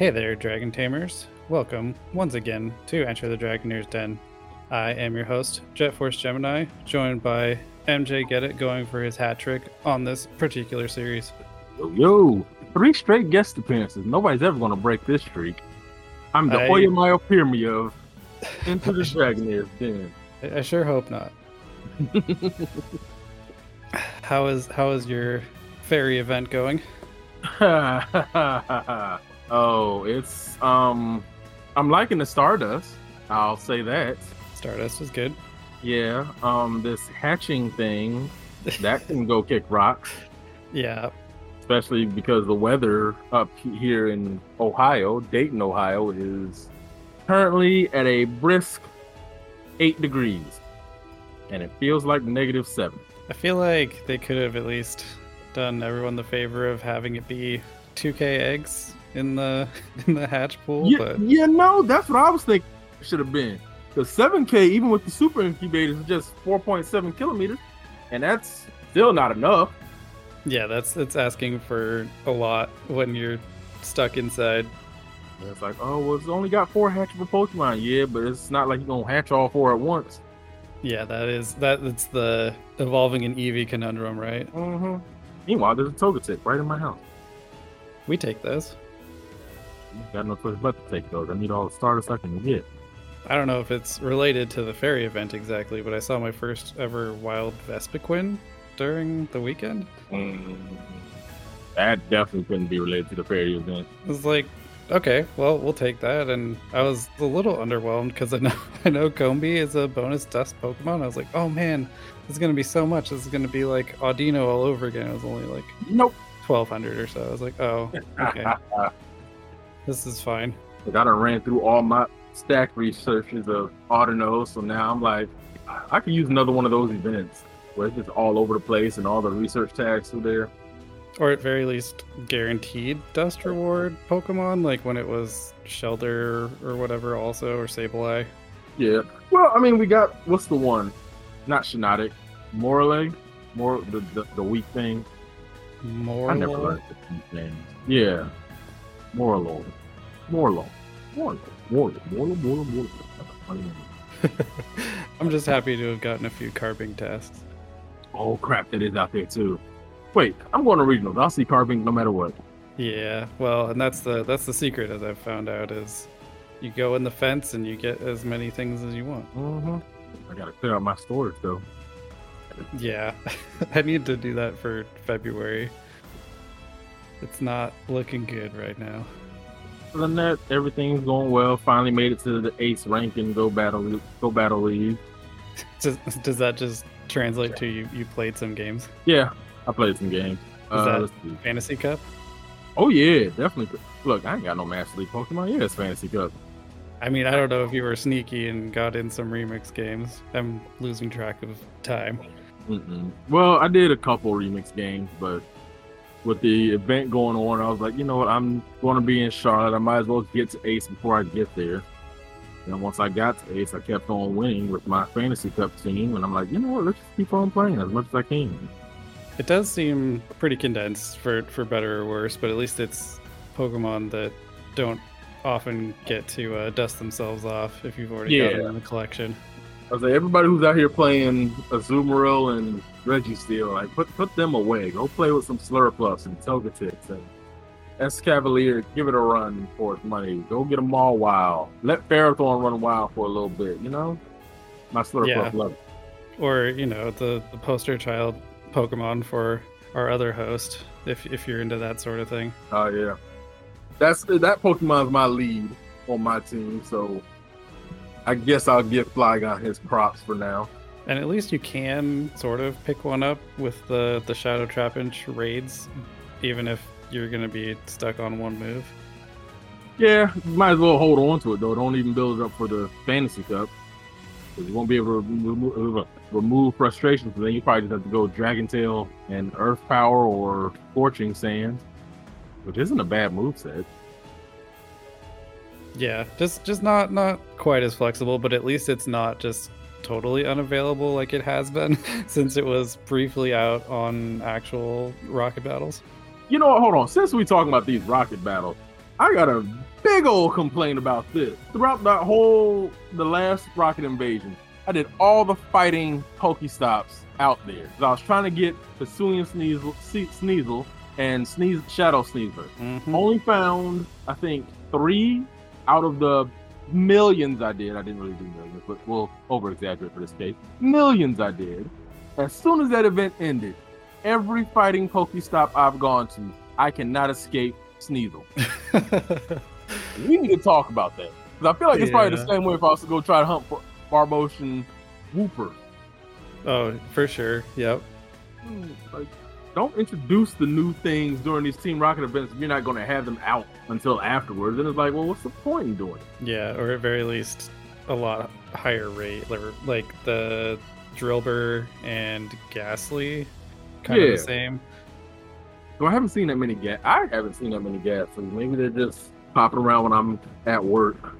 Hey there, Dragon Tamers. Welcome once again to Enter the Dragonair's Den. I am your host, Jet Force Gemini, joined by MJ Get It going for his hat trick on this particular series. Yo, yo, three straight guest appearances. Nobody's ever going to break this streak. I'm the I- Oya Myopyrmy of Into the Dragonair's Den. I, I sure hope not. how is how is your fairy event going? oh, it's um, I'm liking the Stardust. I'll say that. Stardust is good. Yeah, um, this hatching thing that can go kick rocks, Yeah, especially because the weather up here in Ohio, Dayton, Ohio, is currently at a brisk eight degrees, and it feels like negative seven. I feel like they could have at least done everyone the favor of having it be 2k eggs in the in the hatch pool, Yeah, but yeah, no, that's what I was thinking. Should have been The seven K, even with the super incubators, is just four point seven kilometers, and that's still not enough. yeah, that's it's asking for a lot when you're stuck inside. And it's like, oh, well, it's only got four hatchable Pokemon. Yeah, but it's not like you're gonna hatch all four at once. Yeah, that is that that's the evolving an Eevee conundrum, right? Mm-hmm. Meanwhile, there's a Togetic right in my house. We take those. Got no choice but to take those. I need all the starters I can get. I don't know if it's related to the fairy event exactly, but I saw my first ever wild Vespiquen during the weekend. Mm, that definitely couldn't be related to the fairy event. I was like, okay, well, we'll take that. And I was a little underwhelmed because I know I know Combee is a bonus dust Pokemon. I was like, oh man, this is gonna be so much. This is gonna be like Audino all over again. It was only like Nope. twelve hundred or so. I was like, oh, okay, this is fine. Like I done ran through all my stack researches of Audino, so now I'm like, I could use another one of those events where it's just all over the place and all the research tags are there. Or at very least, guaranteed dust reward Pokemon, like when it was Shelter or whatever, also or Sableye. Yeah. Well, I mean, we got what's the one? Not Shiinotic, Morale, more the, the the weak thing. More. I never learned the weak names. Yeah, Moralo, Morlo, Morlo, Morlo, Morlo, Morlo, Morlo. That's a funny name. I'm just happy to have gotten a few carving tasks. Oh crap, that is out there too. Wait, I'm going to regionals. I'll see carving no matter what. Yeah, well, and that's the that's the secret, as I've found out, is you go in the fence and you get as many things as you want. Mm-hmm. I gotta clear out my storage though. Yeah, I need to do that for February. It's not looking good right now. Other than that, everything's going well. Finally made it to the ace rank and go battle go battle league. Does, does that just translate to you? You played some games, Yeah, I played some games. Uh, that- Fantasy Cup. Oh yeah, definitely. Look, I ain't got no Master League Pokemon. Yeah, it's Fantasy Cup. I mean, I don't know if you were sneaky and got in some remix games. I'm losing track of time. Mm-mm. Well, I did a couple remix games, but with the event going on, I was like, you know what? I'm going to be in Charlotte. I might as well get to Ace before I get there. And once I got to Ace, I kept on winning with my Fantasy Cup team, and I'm like, you know what? Let's just keep on playing as much as I can. It does seem pretty condensed for for better or worse, but at least it's Pokemon that don't often get to uh, dust themselves off if you've already got Yeah. them in the collection. I was like, everybody who's out here playing Azumarill and Registeel, like put put them away. Go play with some Slurpuffs and Togetics and Escavalier. Give it a run for its money. Go get them all wild. Let Ferrothorn run wild for a little bit. You know, my Slurpuff Yeah. love it. Or you know the the poster child Pokemon for our other host, if if you're into that sort of thing. Oh yeah, that's that Pokemon's my lead on my team. So I guess I'll give Flygon his props for now. And at least you can sort of pick one up with the the Shadow Trapinch raids, even if you're gonna be stuck on one move. Yeah, might as well hold on to it though. Don't even build it up for the fantasy cup. you won't be able to remove, remove frustration. So then you probably just have to go Dragon Tail and Earth Power or Scorching Sand, which isn't a bad move set. Yeah, just just not not quite as flexible, but at least it's not just totally unavailable like it has been since it was briefly out on actual rocket battles. You know what? Hold on. Since we talking about these rocket battles, I got a big old complaint about this. Throughout the whole the last Rocket Invasion, I did all the fighting Pokestops out there. I was trying to get Hisuian Sneasel, Sneasel and Sneeze Shadow Sneasler. Mm-hmm. Only found, I think, three out of the millions I did. I didn't really do millions, but we'll over exaggerate for this case. Millions I did. As soon as that event ended, every fighting Pokestop I've gone to, I cannot escape Sneasel. we need to talk about that. Because I feel like it's yeah. probably the same way if I was to go try to hunt for Barbossian Wooper. Oh, for sure. Yep. Hmm, like, don't introduce the new things during these Team Rocket events you're not going to have them out until afterwards. And it's like, well, what's the point in doing it? Yeah, or at very least a lot higher rate, like the Drillbur and Gastly, kind yeah. of the same. So I haven't seen that many gas. I haven't seen that many Gastly. Maybe they're just popping around when I'm at work.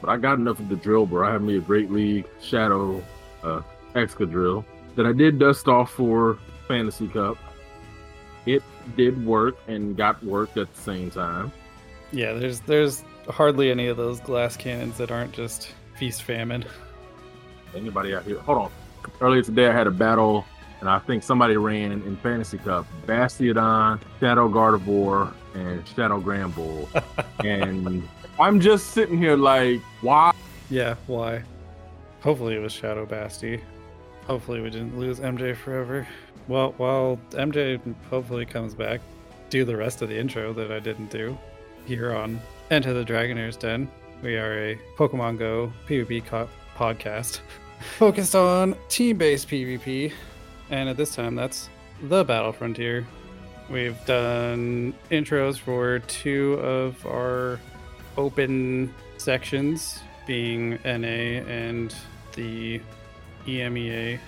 But I got enough of the Drillbur. I have me a Great League Shadow uh, Excadrill that I did dust off for Fantasy Cup it did work and got worked at the same time. Yeah, there's there's hardly any of those glass cannons that aren't just feast famine. Anybody out here? Hold on. Earlier today, I had a battle, and I think somebody ran in Fantasy Cup Bastiodon, Shadow Gardevoir, and Shadow Granbull. and I'm just sitting here like, why? Yeah, why? Hopefully it was Shadow Basti. Hopefully we didn't lose MJ forever. Well, while MJ hopefully comes back, do the rest of the intro that I didn't do here on Enter the Dragonair's Den. We are a Pokemon Go PvP co- podcast focused on team based PvP. And at this time, that's the Battle Frontier. We've done intros for two of our open sections, being NA and the EMEA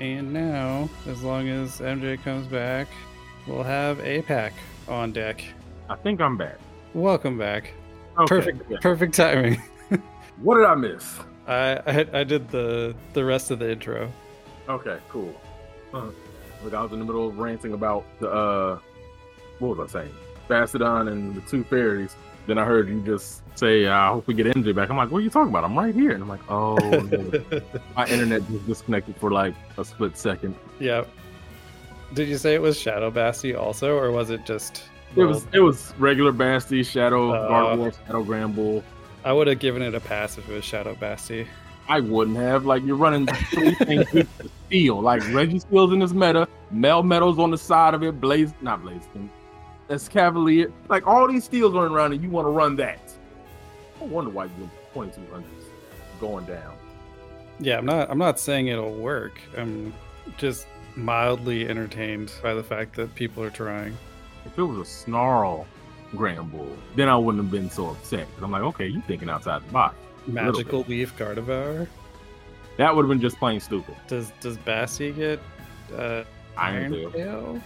and now, as long as MJ comes back, we'll have APAC on deck. I think I'm back. Welcome back. Okay, perfect, yeah. perfect timing. what did I miss? I, I, I did the the rest of the intro. Okay, cool. Uh, look, I was in the middle of ranting about the uh, what was I saying? Bastiodon and the two fairies. Then I heard you just say, I hope we get MJ back. I'm like, what are you talking about? I'm right here. And I'm like, oh, my internet just disconnected for like a split second. Yeah. Did you say it was Shadow Basti also, or was it just? It was it was regular Basti, Shadow uh, Shadow Granbull. I would have given it a pass if it was Shadow Basti. I wouldn't have. Like you're running three things with steel. Like Registeel's in this meta, Melmetal's on the side of it, Blaze not Blaze that's Cavalier. Like all these steels running around, and you want to run that. I wonder why you're 2200s going down. Yeah, I'm not. I'm not saying it'll work. I'm just mildly entertained by the fact that people are trying. If it was a snarl Granbull, then I wouldn't have been so upset. I'm like, okay, you thinking outside the box. Magical Leaf Gardevoir. That would have been just plain stupid. Does Does Basti get uh, Iron, Iron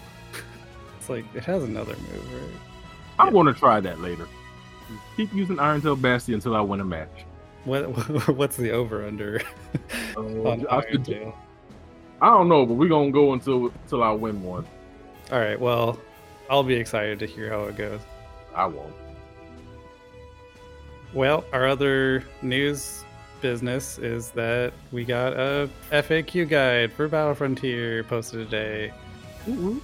Like it has another move, right? I'm yeah. going to try that later. Keep using Iron Tail Basti until I win a match. What what's the over under uh, I, Iron Tail? I don't know, but we're gonna go until until I win one. All right. Well, I'll be excited to hear how it goes. I won't. Well, our other news business is that we got a FAQ guide for Battle Frontier posted today. Mm-hmm.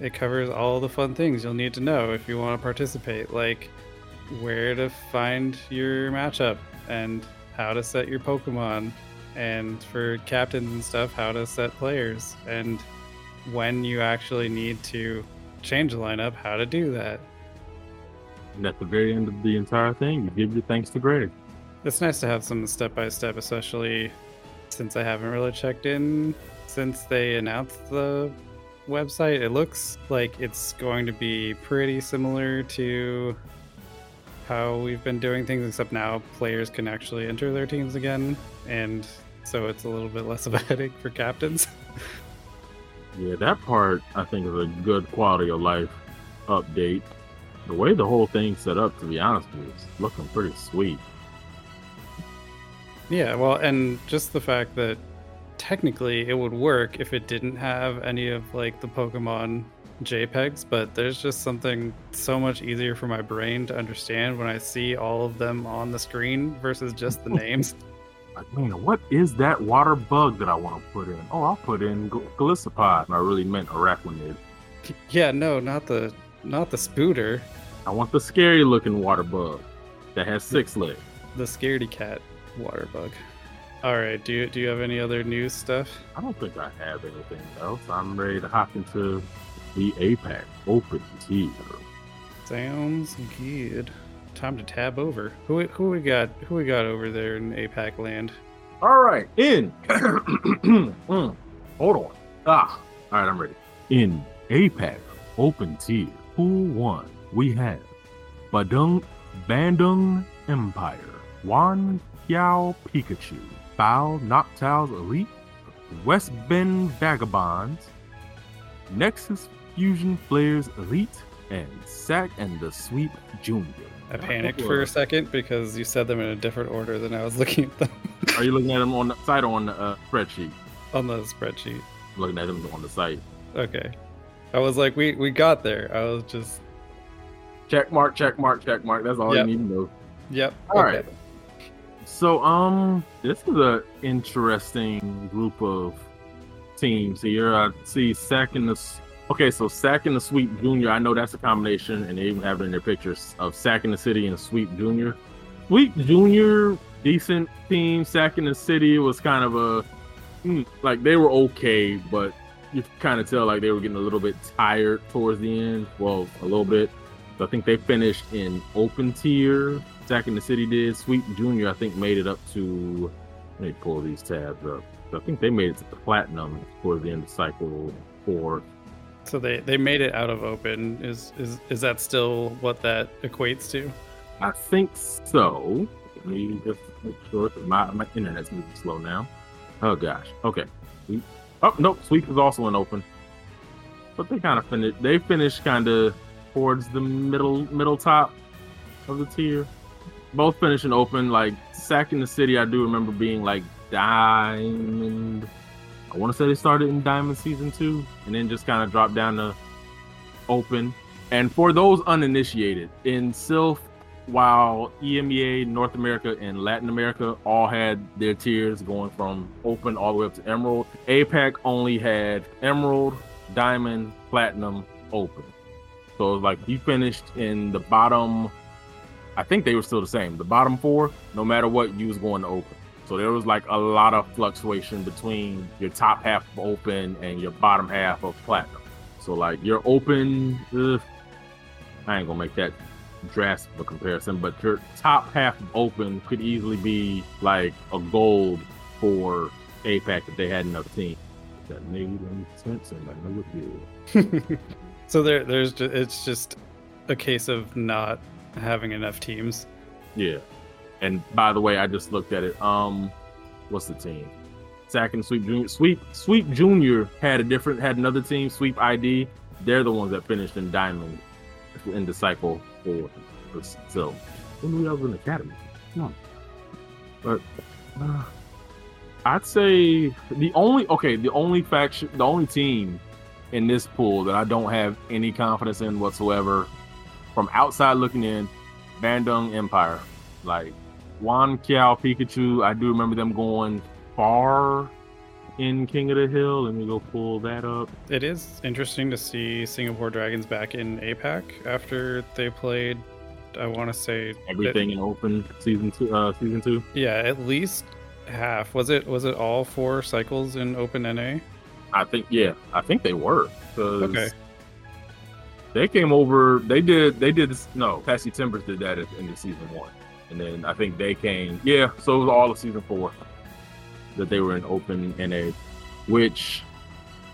It covers all the fun things you'll need to know if you want to participate, like where to find your matchup and how to set your Pokemon, and for captains and stuff, how to set players, and when you actually need to change the lineup, how to do that. And at the very end of the entire thing, you give your thanks to Greg. It's nice to have some step by step, especially since I haven't really checked in since they announced the website, it looks like it's going to be pretty similar to how we've been doing things, except now players can actually enter their teams again, and so it's a little bit less of a headache for captains. yeah, that part I think is a good quality of life update. The way the whole thing's set up, to be honest with you, is looking pretty sweet. Yeah, well, and just the fact that technically it would work if it didn't have any of like the Pokemon JPEGs, but there's just something so much easier for my brain to understand when I see all of them on the screen versus just the names. Like, man, what is that water bug that I want to put in? Oh, I'll put in Gal- And I really meant Araquanid. yeah, no, not the not the spooter, I want the scary looking water bug that has six legs. the scaredy cat water bug. All right, do you do you have any other news stuff? I don't think I have anything else. I'm ready to hop into the APAC Open tier. Sounds good. Time to tab over. Who we- who we got? Who we got over there in APAC land? All right, in. Mm, hold on. Ah, all right, I'm ready. In APAC Open tier, pool one, we have Badung Bandung Empire, Wan Xiao Pikachu, Bao Noctow's Elite, West Bend Vagabonds, Nexus Fusion Flares Elite, and Sack and the Sweep Junior. I panicked for a second because you said them in a different order than I was looking at them Are you looking at them on the site or on the uh, spreadsheet? on the spreadsheet. Looking at them on the site. Okay. I was like, we we got there. I was just, Check mark, check mark, check mark. That's all Yep. you need to know. yep. All okay. right. So, um, this is an interesting group of teams here. I see Sack and the. Okay, so Sack and the Sweep Junior. I know that's a combination, and they even have it in their pictures of Sack in the City and Sweep Junior. Sweep Junior, decent team. Sack in the City was kind of a mm, like they were okay, but you kind of tell like they were getting a little bit tired towards the end. Well, a little bit. So I think they finished in open tier. Sack in the City did. Sweep Junior, I think, made it up to. Let me pull these tabs up. I think they made it to the platinum towards the end of cycle four. So they they made it out of open. Is is is that still what that equates to? I think so. Let me just make sure. My, my internet's moving slow now. Oh gosh. Okay. Sweep. Oh nope. Sweep is also an open. But they kind of finished. They finished kind of towards the middle middle top of the tier. Both finishing open. Like Sack in the City, I do remember being like Diamond. I want to say they started in Diamond season two, and then just kind of dropped down to open. And for those uninitiated, in Silph, while EMEA, North America, and Latin America all had their tiers going from open all the way up to Emerald, APAC only had Emerald, Diamond, Platinum, Open. So it was like you finished in the bottom. I think they were still the same. The bottom four, no matter what, you was going to Open. So there was like a lot of fluctuation between your top half of Open and your bottom half of Platinum. So like your Open, ugh, I ain't gonna make that drastic of a comparison, but your top half of open could easily be like a gold for APAC if they had enough team. That so there there's just, it's just a case of not having enough teams. Yeah. And by the way, I just looked at it. Um, what's the team? Sack and Sweep Junior. Sweep Sweep Junior had a different had another team. Sweep ID. They're the ones that finished in Diamond in the cycle four. So when we ever in academy? No. But uh, I'd say the only okay, the only faction, the only team in this pool that I don't have any confidence in whatsoever, from outside looking in, Bandung Empire. Like Wan Kiao Pikachu, I do remember them going far in King of the Hill. Let me go pull that up. It is interesting to see Singapore Dragons back in APAC after they played. I want to say Everything in open season two. Uh, season two. yeah, at least half. Was it was it all four cycles in Open NA? I think yeah, I think they were. Okay. They came over. They did. They did this. No, Passy Timbers did that in the season one, and then I think they came. Yeah, so it was all of season four that they were in open NA, which,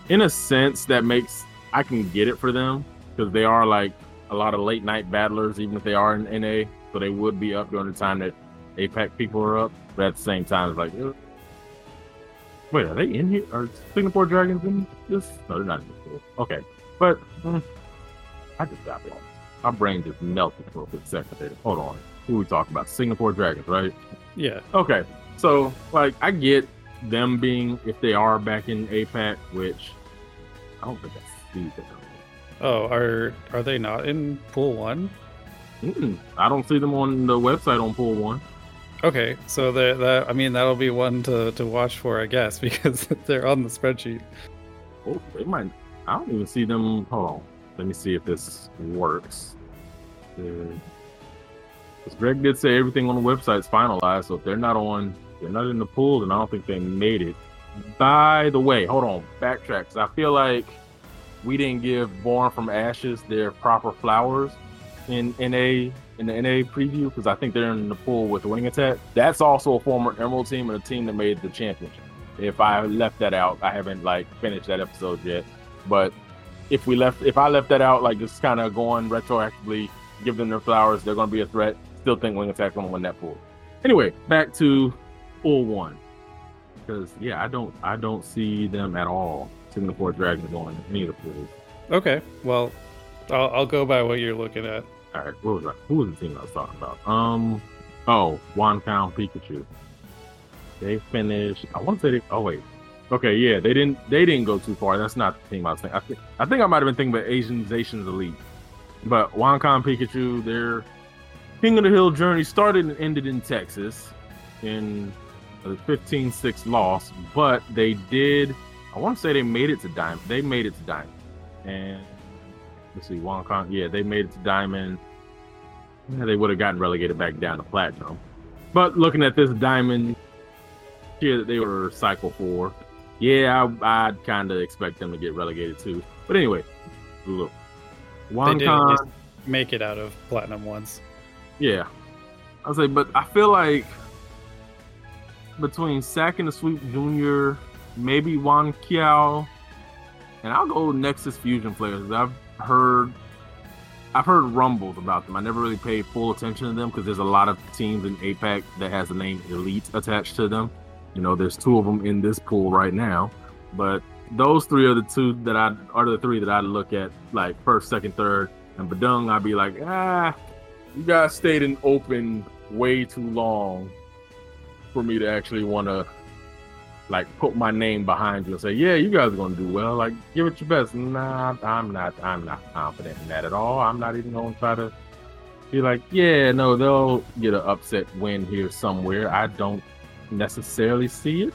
in a sense, that makes I can get it for them because they are like a lot of late night battlers, even if they are in NA. So they would be up during the time that APAC people are up. But at the same time, it's like, wait, are they in here? Are Singapore Dragons in this? No, they're not in this. Okay, but mm, I just got lost. My brain just melted for a quick second there. Hold on. Who we talking about? Singapore Dragons, right? Yeah. Okay. So, like, I get them being, if they are back in APAC, which I don't think that's season. Oh, are are they not in pool one? Mm-mm. I don't see them on the website on pool one. Okay, so that that I mean that'll be one to to watch for, I guess, because they're on the spreadsheet. Oh, they might. I don't even see them. Hold on. Let me see if this works. Uh, because Greg did say everything on the website's finalized, so if they're not on, they're not in the pool, then I don't think they made it. By the way, hold on, backtrack. 'cause I feel like we didn't give Born from Ashes their proper flowers in NA in the NA preview because I think they're in the pool with Wing Attack. That's also a former Emerald team and a team that made the championship. If I left that out, I haven't like finished that episode yet. But if we left, if I left that out, like just kind of going retroactively, give them their flowers, they're going to be a threat. Still think Wing Attack's going to win that pool. Anyway, back to pool one because yeah, I don't, I don't see them at all. Singapore Dragons going in any of the pools. Okay, well, I'll I'll go by what you're looking at. All right, what was that? Who was the team I was talking about? Um, oh, Wankan Pikachu. They finished. I want to say. They, oh wait. Okay, yeah, they didn't. They didn't go too far. That's not the team I was thinking. I think. I think I might have been thinking about Asians. Asians Elite, but Wankan Pikachu. Their King of the Hill journey started and ended in Texas, in a 15-6 loss. But they did. I want to say they made it to Diamond. They made it to Diamond, and let's see, Wankan. Yeah, they made it to Diamond. Yeah, they would have gotten relegated back down to Platinum. But looking at this Diamond tier that they were cycle four, yeah, I, I'd kind of expect them to get relegated too. But anyway, look, They did at Wankan. least make it out of platinum once. Yeah. I was like, but I feel like between Sack and the Sweep Junior, maybe Wan Kiao, and I'll go Nexus Fusion players. I've heard I've heard rumbles about them. I never really paid full attention to them because there's a lot of teams in APAC that has the name Elite attached to them. You know, there's two of them in this pool right now, but those three are the two that I are the three that I look at like first, second, third, and Badung. I'd be like, ah, you guys stayed in open way too long for me to actually want to like put my name behind you and say, yeah, you guys are to do well. Like, give it your best. Nah, I'm not. I'm not confident in that at all. I'm not even to try to be like, yeah, no, they'll get an upset win here somewhere. I don't necessarily see it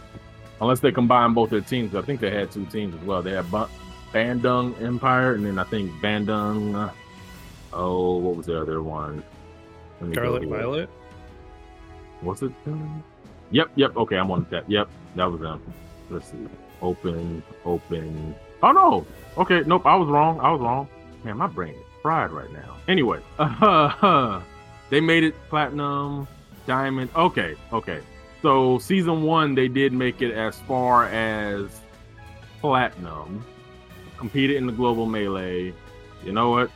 unless they combine both their teams. I think they had two teams as well. They had Ba- Bandung Empire, and then I think Bandung. Oh, what was the other one? Let me go Scarlet. Violet. Was it? Yep, yep. Okay, I'm on that. Yep, that was them. Let's see. Open, open. Oh no. Okay, nope. I was wrong. I was wrong. Man, my brain is fried right now. Anyway, uh, they made it platinum, diamond. Okay, okay. So season one, they did make it as far as platinum. Competed in the global melee. You know what?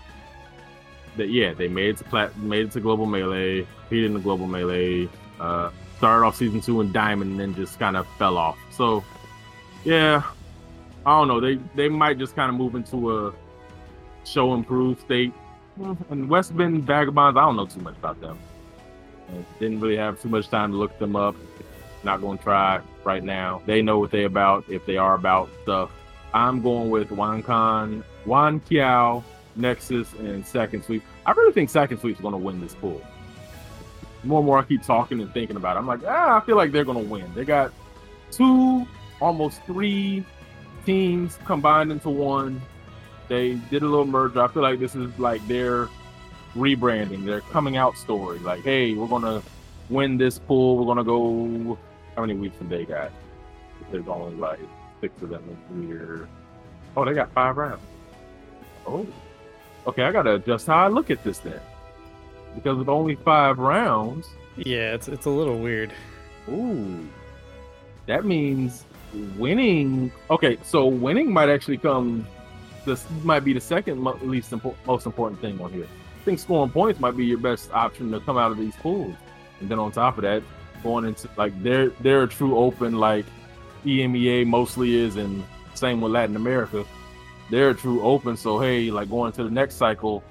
That yeah, they made it to plat, made it to global melee. Competed in the global melee. Uh, started off season two in diamond, and then just kind of fell off. So yeah, I don't know. They they might just kind of move into a show improved state. And West Bend Vagabonds, I don't know too much about them. Didn't really have too much time to look them up. Not going to try right now. They know what they about if they are about stuff. I'm going with Wan Wankan, Wan Kiao, Nexus, and Second Sweep. I really think Second Sweep's going to win this pool. More and more I keep talking and thinking about it. I'm like, ah, I feel like they're going to win. They got two, almost three teams combined into one. They did a little merger. I feel like this is like their rebranding, their coming out story. Like, hey, we're gonna win this pool. We're gonna go. How many weeks have they got? There's only like six of them in here. Oh, they got five rounds. Oh, okay. I gotta adjust how I look at this then, because with only five rounds, Yeah, it's it's a little weird. Ooh, that means winning. Okay, so winning might actually come. This might be the second least impo- most important thing on here. I think scoring points might be your best option to come out of these pools, and then on top of that, going into like they're they're a true open like EMEA mostly is, and same with Latin America. They're a true open, so hey, like going to the next cycle,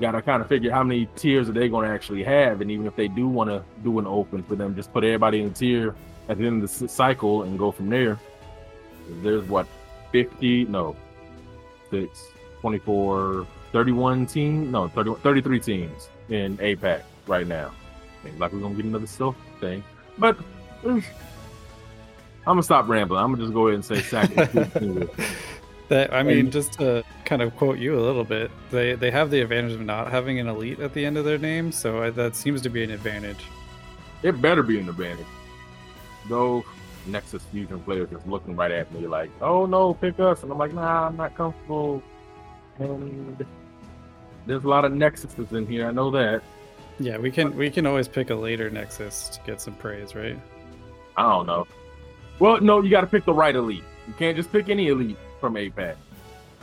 got to kind of figure how many tiers are they going to actually have, and even if they do want to do an open for them, just put everybody in a tier at the end of the cycle and go from there. There's what, 50? No, six, 24, 31 teams, no, 30, 33 teams in APAC right now. Seems like we're gonna get another self thing, but mm, I'm gonna stop rambling. I'm gonna just go ahead and say Sacramento. that I mean, just to kind of quote you a little bit, they they have the advantage of not having an elite at the end of their name, so I, that seems to be an advantage. It better be an advantage. Though Nexus Fusion players just looking right at me like, "Oh no, pick us," and I'm like, "Nah, I'm not comfortable." And there's a lot of Nexuses in here. I know that. Yeah, we can we can always pick a later Nexus to get some praise, right? I don't know. Well, no, you got to pick the right elite. You can't just pick any elite from APAC.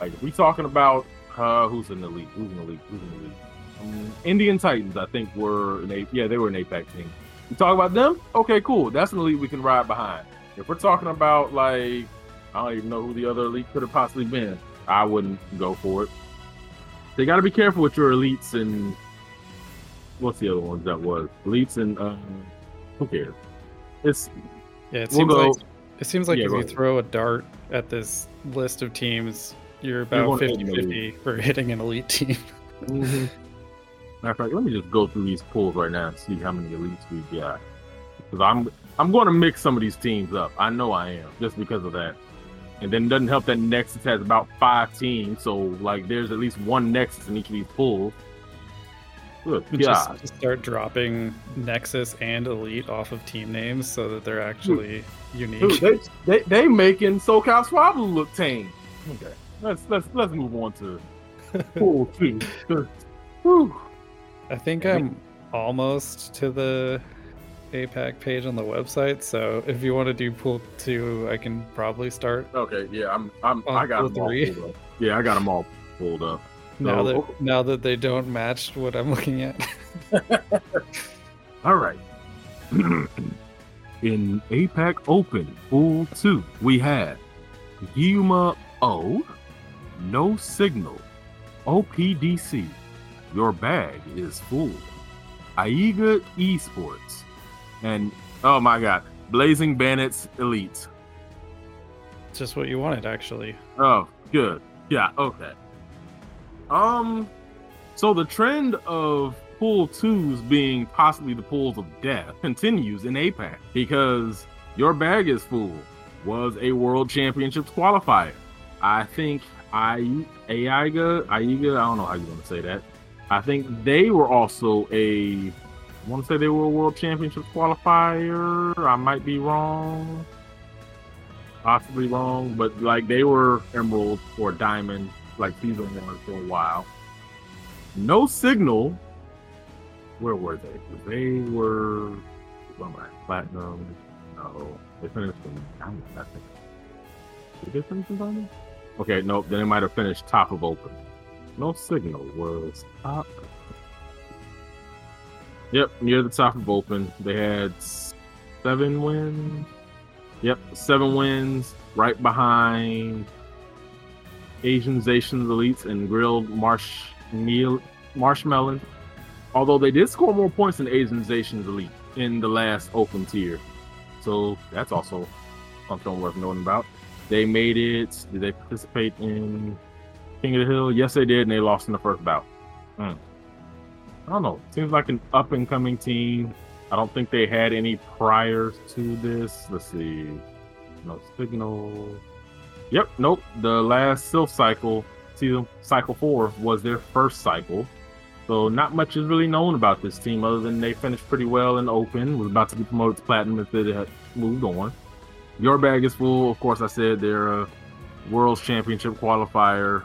Like if we talking about uh, who's an elite, who's an elite, who's an elite. Um, Indian Titans, I think, were an. Yeah, they were an APAC team. You talk about them? Okay, cool. That's an elite we can ride behind. If we're talking about like, I don't even know who the other elite could have possibly been. I wouldn't go for it. They got to be careful with your elites and what's the other ones that was elites and uh, who cares? It's Yeah, it We'll seems go- like it seems like Yeah, if you ahead. throw a dart at this list of teams, you're about 50-50 for hitting an elite team. Mhm. Matter of fact, let me just go through these pools right now and see how many elites we got. Because I'm I'm going to mix some of these teams up. I know I am just because of that. And then it doesn't help that Nexus has about five teams, so like there's at least one Nexus in each of these pools. Good just, God. just start dropping Nexus and Elite off of team names so that they're hmm. actually unique. Dude, they, they they making SoCal Swablu look tame. Okay, let's let's let's move on to pool two. Whew. I think I'm almost to the APAC page on the website, so if you want to do pool two, I can probably start Okay, yeah, I'm I'm I got them all three. pulled. Yeah, I got them all pulled up. Now that now that they don't match what I'm looking at. All right. In APAC Open Pool 2, we had Yuma O, No Signal, OPDC, Your Bag is Full, Aiga Esports, and oh my god, Blazing Bandits Elite. Just what you wanted, actually. Oh, good. Yeah, okay. Um so the trend of pool twos being possibly the pools of death continues in APAC because your bag is full was a world championships qualifier. I think I Aiga, Aiga, I don't know how you want to say that. I think they were also a I want to say they were a world championships qualifier. I might be wrong possibly wrong, but like they were emerald or diamond, like season one for a while. No signal. Where were they? They were I, platinum. No, they finished in diamond. I think. Did they finish in diamond? Okay, nope. Then they might have finished top of open. No signal was top. Yep, near the top of open. They had seven wins. Yep, seven wins, right behind Asian Zations Elites and Grilled Marsh Meal Marshmallow. Although they did score more points than Asian Zations Elite in the last open tier. So that's also something worth knowing about. They made it. Did they participate in King of the Hill? Yes, they did, and they lost in the first bout. Hmm. I don't know. Seems like an up and coming team. I don't think they had any priors to this. Let's see. No signal. Yep, nope. The last Silph cycle, season cycle four, was their first cycle. So not much is really known about this team other than they finished pretty well in open. Was about to be promoted to platinum if they had moved on. Your bag is full. Of course, I said they're a World Championship qualifier.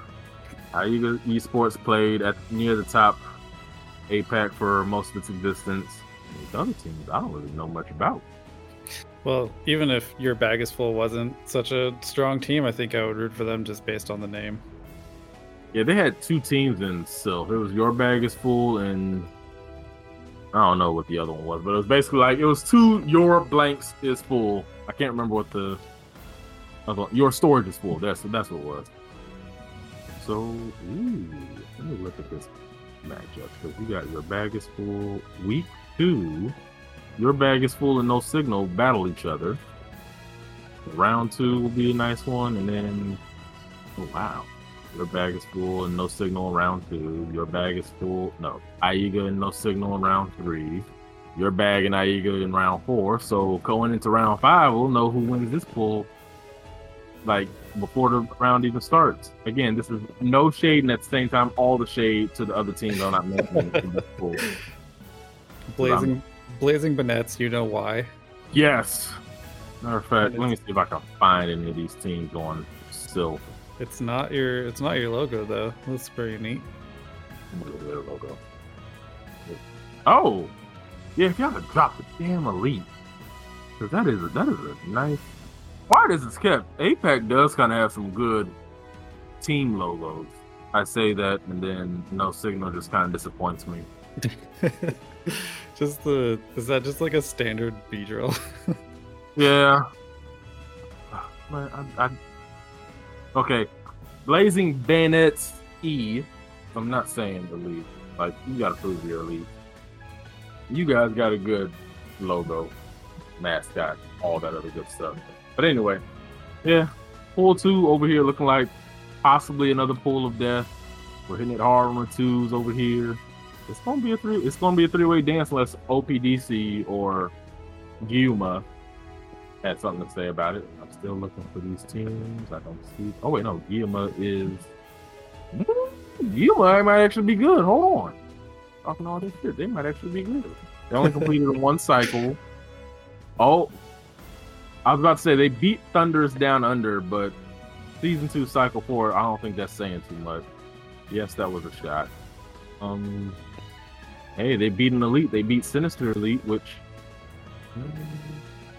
Aiga Esports played at near the top APAC for most of its existence. Other teams, I don't really know much about. Well, even if your bag is full wasn't such a strong team, I think I would root for them just based on the name. Yeah, they had two teams in Silph. It was Your Bag is Full and I don't know what the other one was, but it was basically like it was two Your Blanks is Full. I can't remember what the other Your Storage is Full. That's that's what it was. So, ooh, let me look at this matchup because we got Your Bag is Full week two. Your Bag is Full and No Signal battle each other. Round two will be a nice one, and then oh wow. Your bag is full and no signal in round two. Your bag is full. No, Aiga and no signal in round three. Your bag and Aiga in round four. So going into round five, we'll know who wins this pool. Like before the round even starts. Again, this is no shade, and at the same time, all the shade to the other teams I'm not mentioning in this pool. Blazing, blazing bonnets. You know why? Yes. Matter of fact, let me see if I can find any of these teams on silk. It's not your. It's not your logo though. That's pretty neat. Their logo. Oh, yeah. If y'all could drop the damn elite, because that is a, that is a nice. Why does it's kept? APAC does kind of have some good team logos. I say that, and then no signal just kind of disappoints me. just the. Is that just like a standard B drill? Yeah. I, I, okay. Blazing Bayonets E. I'm not saying elite. Like, you gotta prove you're elite. You guys got a good logo, mascot, all that other good stuff. But anyway, yeah. Pool two over here looking like possibly another pool of death. We're hitting it hard on the twos over here. It's gonna be a three. It's gonna be a three-way dance unless OPDC or Yuma had something to say about it. I'm still looking for these teams. I don't see. Oh wait, no, Guillermo is. Guillermo might actually be good. Hold on. Talking all this shit, they might actually be good. They only completed one cycle. Oh, I was about to say they beat Thunders down under, but season two, cycle four. I don't think that's saying too much. Yes, that was a shot. Um, hey, they beat an elite. They beat Sinister Elite, which.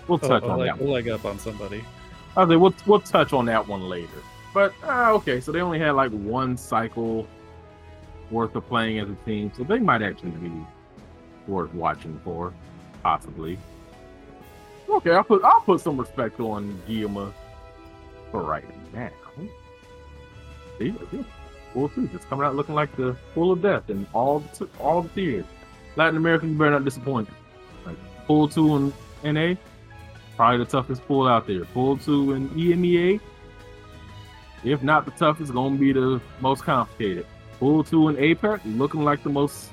We'll oh, touch oh, on like, that. We'll leg up on somebody. I we'll we'll touch on that one later. But uh, okay, so they only had like one cycle worth of playing as a team, so they might actually be worth watching for, possibly. Okay, I'll put I'll put some respect on Guillermo for right now. See, see, full two, it's coming out looking like the full of death and all the all the tiers. Latin America, you better not disappoint. Like full two and NA, Probably the toughest pool out there. Pool two and EMEA. If not the toughest, gonna be the most complicated. Pool two and APAC looking like the most.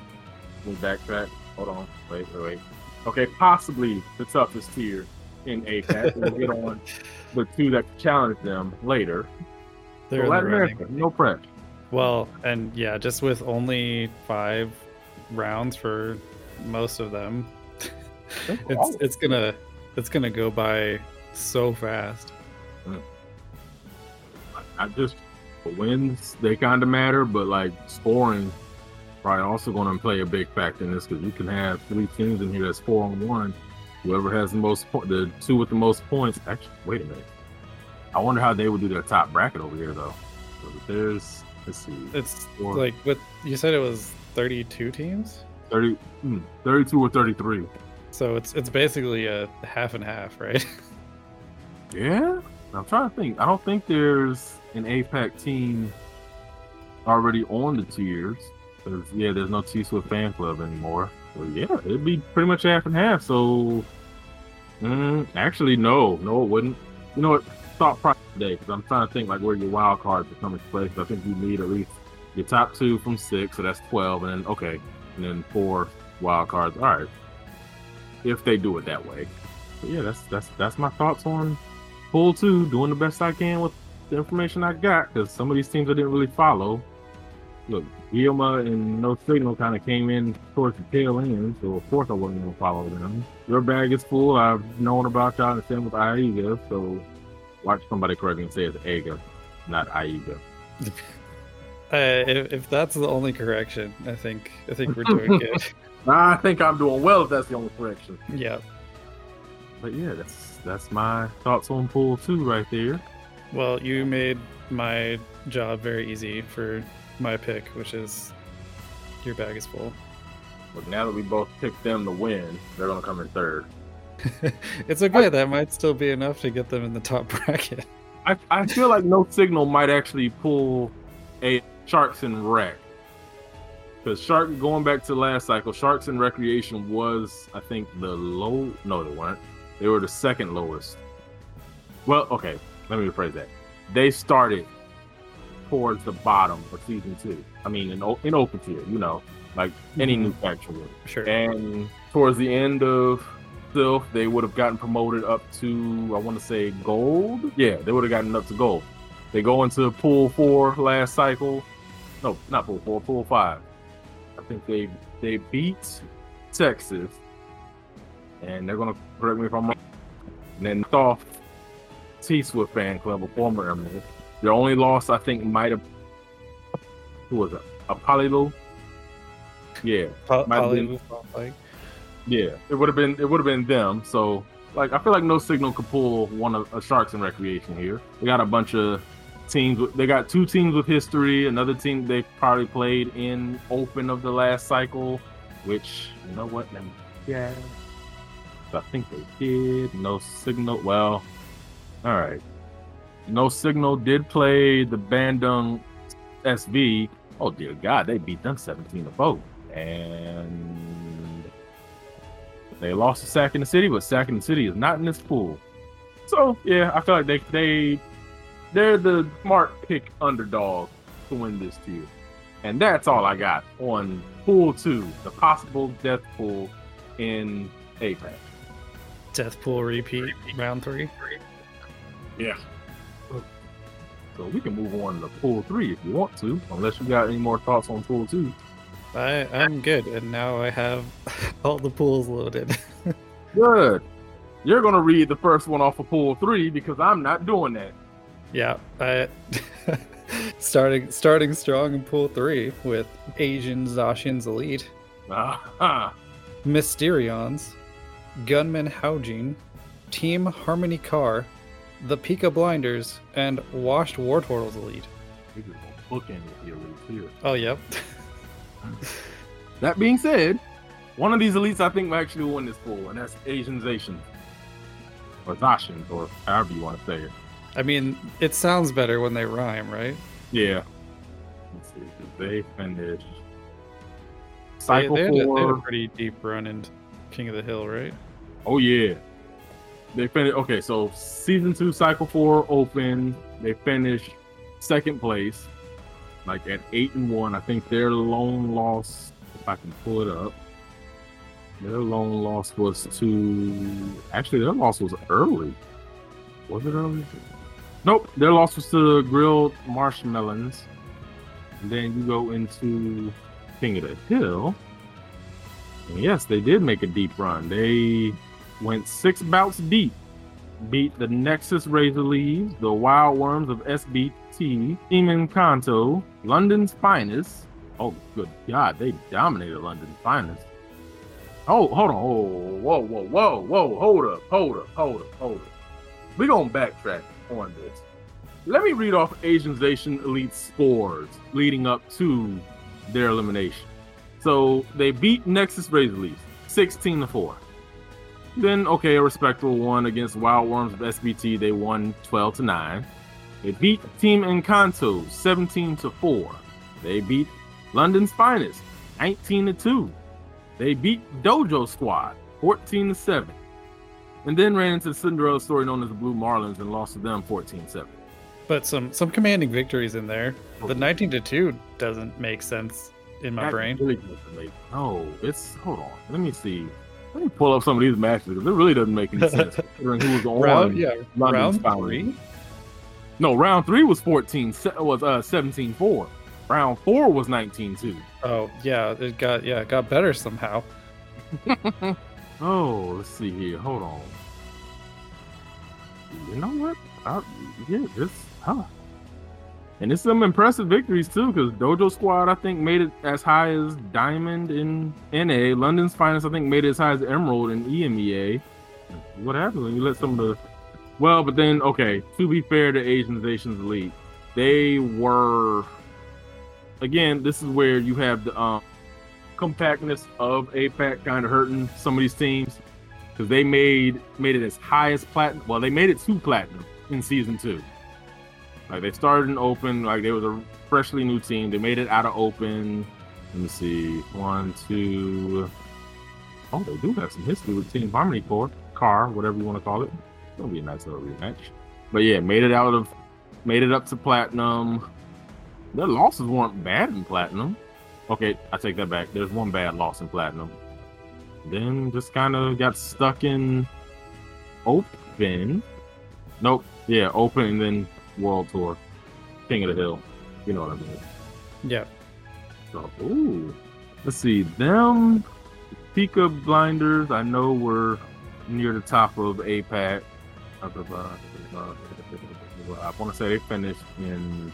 We'll backtrack. Hold on. Wait, wait, wait. Okay, possibly the toughest tier in APAC. we'll get on the two that challenge them later. They're so Latin America, no pressure. Well, and yeah, just with only five rounds for most of them, oh, it's it's gonna it's gonna go by so fast. I just wins they kind of matter, but like scoring probably also going to play a big factor in this because you can have three teams in here that's four on one. Whoever has the most point, the two with the most points. Actually, wait a minute. I wonder how they would do their top bracket over here though. So there's let's see. It's four, like what you said. It was thirty-two teams. 30, hmm, 32 or thirty-three. So it's it's basically a half and half, right? yeah, I'm trying to think. I don't think there's an APAC team already on the tiers. Cause yeah, there's no T Swift fan club anymore. So yeah, it'd be pretty much half and half. So mm, actually, no, no, it wouldn't. You know what? Thought process today because I'm trying to think like where your wild cards are coming to play. Cause I think you need at least your top two from six, so that's twelve, and then okay, and then four wild cards. All right, if they do it that way. But yeah, that's that's that's my thoughts on pool two. Doing the best I can with the information I got because some of these teams I didn't really follow. Look, Guilma and No Signal kind of came in towards the tail end, so of course I wasn't going to follow them. Your bag is full. I've known about y'all and same with Aiga, so watch somebody correct me and say it's Aiga, not Aiga. Uh, if, if that's the only correction, I think I think we're doing good. I think I'm doing well if that's the only correction. Yeah. But yeah, that's that's my thoughts on pool two right there. Well, you made my job very easy for my pick, which is your bag is full. But now that we both picked them to win, they're gonna come in third. it's okay. I, that might still be enough to get them in the top bracket. I, I feel like no signal might actually pull a Sharks and Rec. because Shark going back to last cycle, Sharks and Recreation was I think the low. No, they weren't. They were the second lowest. Well, okay, let me rephrase that. They started towards the bottom of season two. I mean, in, in open tier, you know, like any Mhm. new faction would. Sure. And towards the end of They would have gotten promoted up to, I want to say, gold. Yeah, they would have gotten up to gold. They go into pool four last cycle. No, not pool four, pool five. I think they they beat Texas, and they're gonna correct me if I'm wrong. And then off T Swift fan club, a former Emerald. Their only loss, I think, might have who was it? Apollo. Yeah, Po- might have been- like, yeah, it would have been it would have been them. So like I feel like No Signal could pull one of uh, Sharks in Recreation here. They got a bunch of teams. With, they got two teams with history. Another team they probably played in Open of the last cycle. Which you know what? Let me yeah, I think they did. No Signal. Well, all right. No Signal did play the Bandung SV. Oh dear God, they beat them 17 to 4. And they lost to Sack in the City, but Sack in the City is not in this pool. So yeah, I feel like they they they're the smart pick underdog to win this tier. And that's all I got on pool two, the possible death pool in APAC. Death Pool repeat round three. Yeah. Oh. So we can move on to pool three if you want to, unless you got any more thoughts on pool two. I I'm good, and now I have all the pools loaded. Good. You're gonna read the first one off of pool three because I'm not doing that. yeah, I starting starting strong in pool three with Asian Zacian's Elite, Ah, Mysterions, Gunman Haujin, Team Harmony Car, the Pika Blinders, and Washed War Turtles Elite. we just gonna bookend with the elites here. Oh yep. That being said, one of these elites I think actually win this pool, and that's Asian Zation. Or Zashin, or however you want to say it. I mean, it sounds better when they rhyme, right? Yeah. Let's see. They finished They, cycle they, had a, they had a pretty deep run in King of the Hill, right? Oh yeah. They finished okay, so season two, cycle four open. They finished second place, like at eight and one. I think their lone loss, if I can pull it up, their lone loss was to actually their loss was early. Was it early? Nope, their loss was to grilled marshmallows. And then you go into King of the Hill. And yes, they did make a deep run. They went six bouts deep, beat the Nexus Razor Leaves, the Wild Worms of SBT, Team Encanto, London's Finest. Oh, good God, they dominated London's Finest. Oh, hold on. Oh, whoa, whoa, whoa, whoa. Hold up, hold up, hold up, hold up. We're going to backtrack on this. Let me read off Asianization Elite scores leading up to their elimination. So they beat Nexus Razor Leaves 16 to 4. Then, okay, a respectable one against Wild Worms of SBT. They won 12 to 9. They beat Team Encanto 17 to 4. They beat London's Finest 19 to 2. They beat Dojo Squad 14 to 7. And then ran into the Cinderella story known as the Blue Marlins and lost to them 14 7. But some some commanding victories in there. The 19 to 2 doesn't make sense in my That brain. Really no, it's hold on. Let me see. Let me pull up some of these matches because it really doesn't make any sense who was on. Round yeah, London's round three. No, round three was 14, was uh 17 4. Round four was 19 2. Oh yeah, it got yeah, it got better somehow. Oh, let's see here. Hold on. You know what? I, yeah, this, huh. And it's some impressive victories too, because Dojo Squad I think made it as high as Diamond in NA. London's Finest I think made it as high as Emerald in EMEA. What happens when you let some of the well, but then okay, to be fair to Asian Nations Elite, they were again, this is where you have the um compactness of APAC kind of hurting some of these teams because they made made it as high as platinum. Well, they made it to platinum in season two. Like they started in open, like they was a freshly new team. They made it out of open. Let me see, one, two. Oh, they do have some history with Team Harmony Core, car, whatever you want to call it. It'll be a nice little rematch. But yeah, made it out of, made it up to platinum. their losses weren't bad in platinum. Okay, I take that back. There's one bad loss in platinum. Then just kind of got stuck in open. Nope. Yeah, open and then world tour. King of the Hill. You know what I mean. Yeah. So, ooh. Let's see. Them Pika Blinders, I know we're near the top of APAC. I want to say they finished in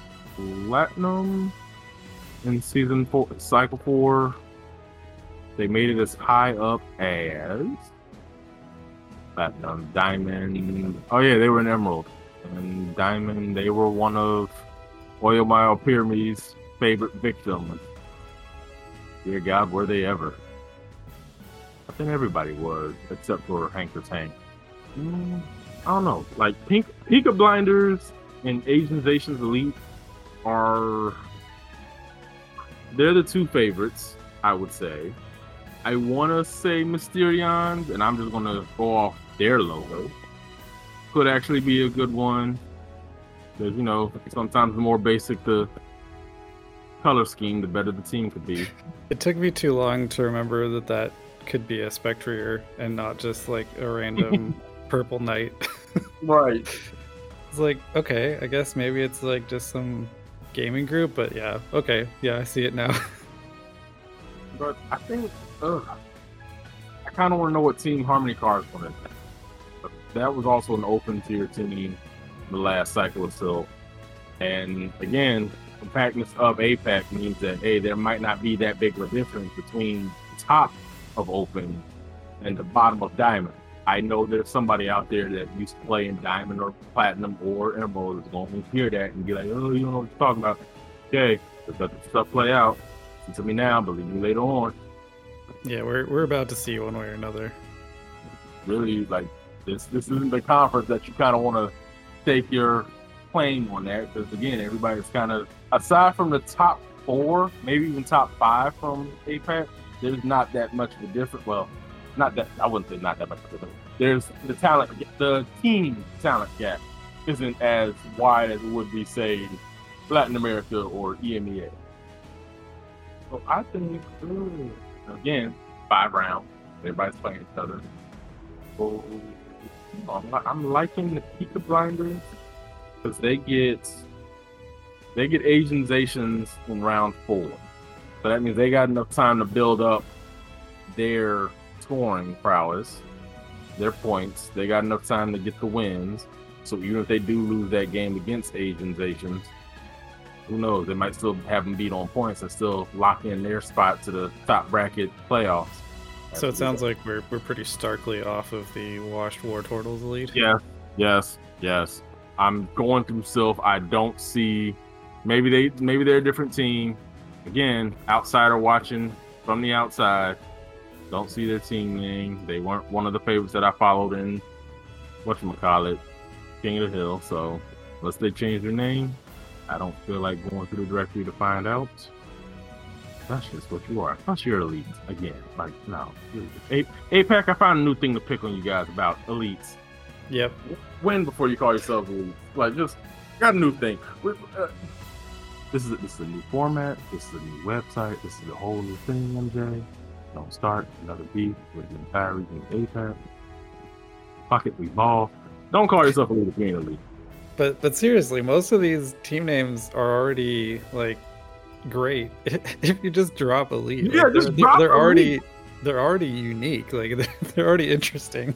platinum in season four, cycle four. They made it as high up as platinum, diamond. Oh yeah, they were in emerald and diamond. They were one of Oil Mile Pyramid's favorite victims. Dear God, were they ever? I think everybody was, except for Hanker Tank. Mm, I don't know. Like Pink Pika Blinders and Asian Asians Elite are they're the two favorites, I would say. I want to say Mysterions, and I'm just going to go off their logo. Could actually be a good one. Because, you know, sometimes the more basic the color scheme, the better the team could be. It took me too long to remember that that could be a Spectrier and not just like a random purple knight. right. It's like, okay, I guess maybe it's like just some gaming group, but yeah, okay, yeah, I see it now. but I think, ugh, I kind of want to know what Team Harmony card is going. That was also an open tier team the last cycle or so, and again, compactness of APAC means that hey, there might not be that big of a difference between the top of open and the bottom of diamond. I know there's somebody out there that used to play in diamond or platinum or emerald is going to hear that and be like, oh, you don't know what you're talking about. Okay, let the stuff play out. Listen to me now, believe me later on. Yeah, we're we're about to see one way or another. Really, like this this isn't the conference that you kind of want to take your claim on that because again, everybody's kind of aside from the top four, maybe even top five from APAC, there's not that much of a difference. Well, not that I wouldn't say not that much. There's the talent, the team talent gap isn't as wide as it would be, say, Latin America or EMEA. So I think ooh, again, five rounds, everybody's playing each other. I'm, I'm liking the Pika Blinders because they get they get Asianizations in round four. So that means they got enough time to build up their scoring prowess, their points. They got enough time to get the wins. So even if they do lose that game against Asians, Asians, who knows? They might still have them beat on points and still lock in their spot to the top bracket playoffs. So it sounds like we're we're pretty starkly off of the washed war turtles lead. Yeah, yes, yes. I'm going through Silph. I don't see. Maybe they maybe they're a different team. Again, outsider watching from the outside. Don't see their team name. They weren't one of the favorites that I followed in what you call it, King of the Hill. So unless they change their name, I don't feel like going through the directory to find out. That's just what you are. Plus you're elite again. Like no, A- APAC. I found a new thing to pick on you guys about elites. Yep. Win before you call yourself elite. Like just got a new thing. Uh, this is a, this is a new format. This is a new website. This is a whole new thing, MJ. Don't start another beef with the entire region of APAC. Pocket evolve. Don't call yourself a leader if you ain't But but seriously, most of these team names are already like great. if you just drop elite, yeah, like, just they're, drop they're elite. already they're already unique. Like they're, they're already interesting.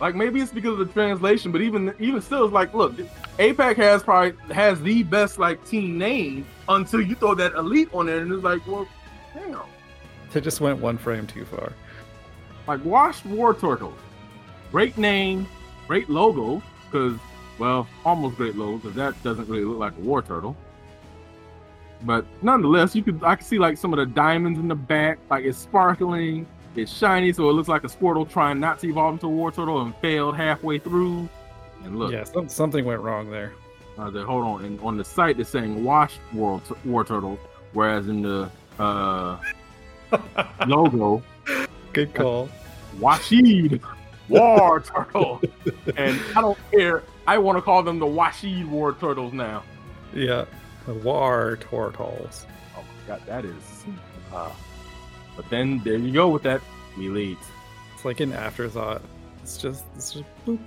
Like maybe it's because of the translation, but even even still, it's like, look, APAC has probably has the best like team name until you throw that elite on there, and it's like, well, damn. They just went one frame too far. Like Washed War Turtles. Great name, great logo, because, well, almost great logo, because that doesn't really look like a war turtle. But nonetheless, you could I can see like some of the diamonds in the back, like it's sparkling, it's shiny, so it looks like a Squirtle trying not to evolve into a war turtle and failed halfway through. And look, yeah, some, something went wrong there. Uh, the, hold on, and on the site it's saying washed war, war turtle, whereas in the uh, logo. Good call. Washid War Turtle. and I don't care. I want to call them the Washid War Turtles now. Yeah. The War Turtles. Oh my god, that is. Uh, but then there you go with that elite. It's like an afterthought. It's just, it's just boop.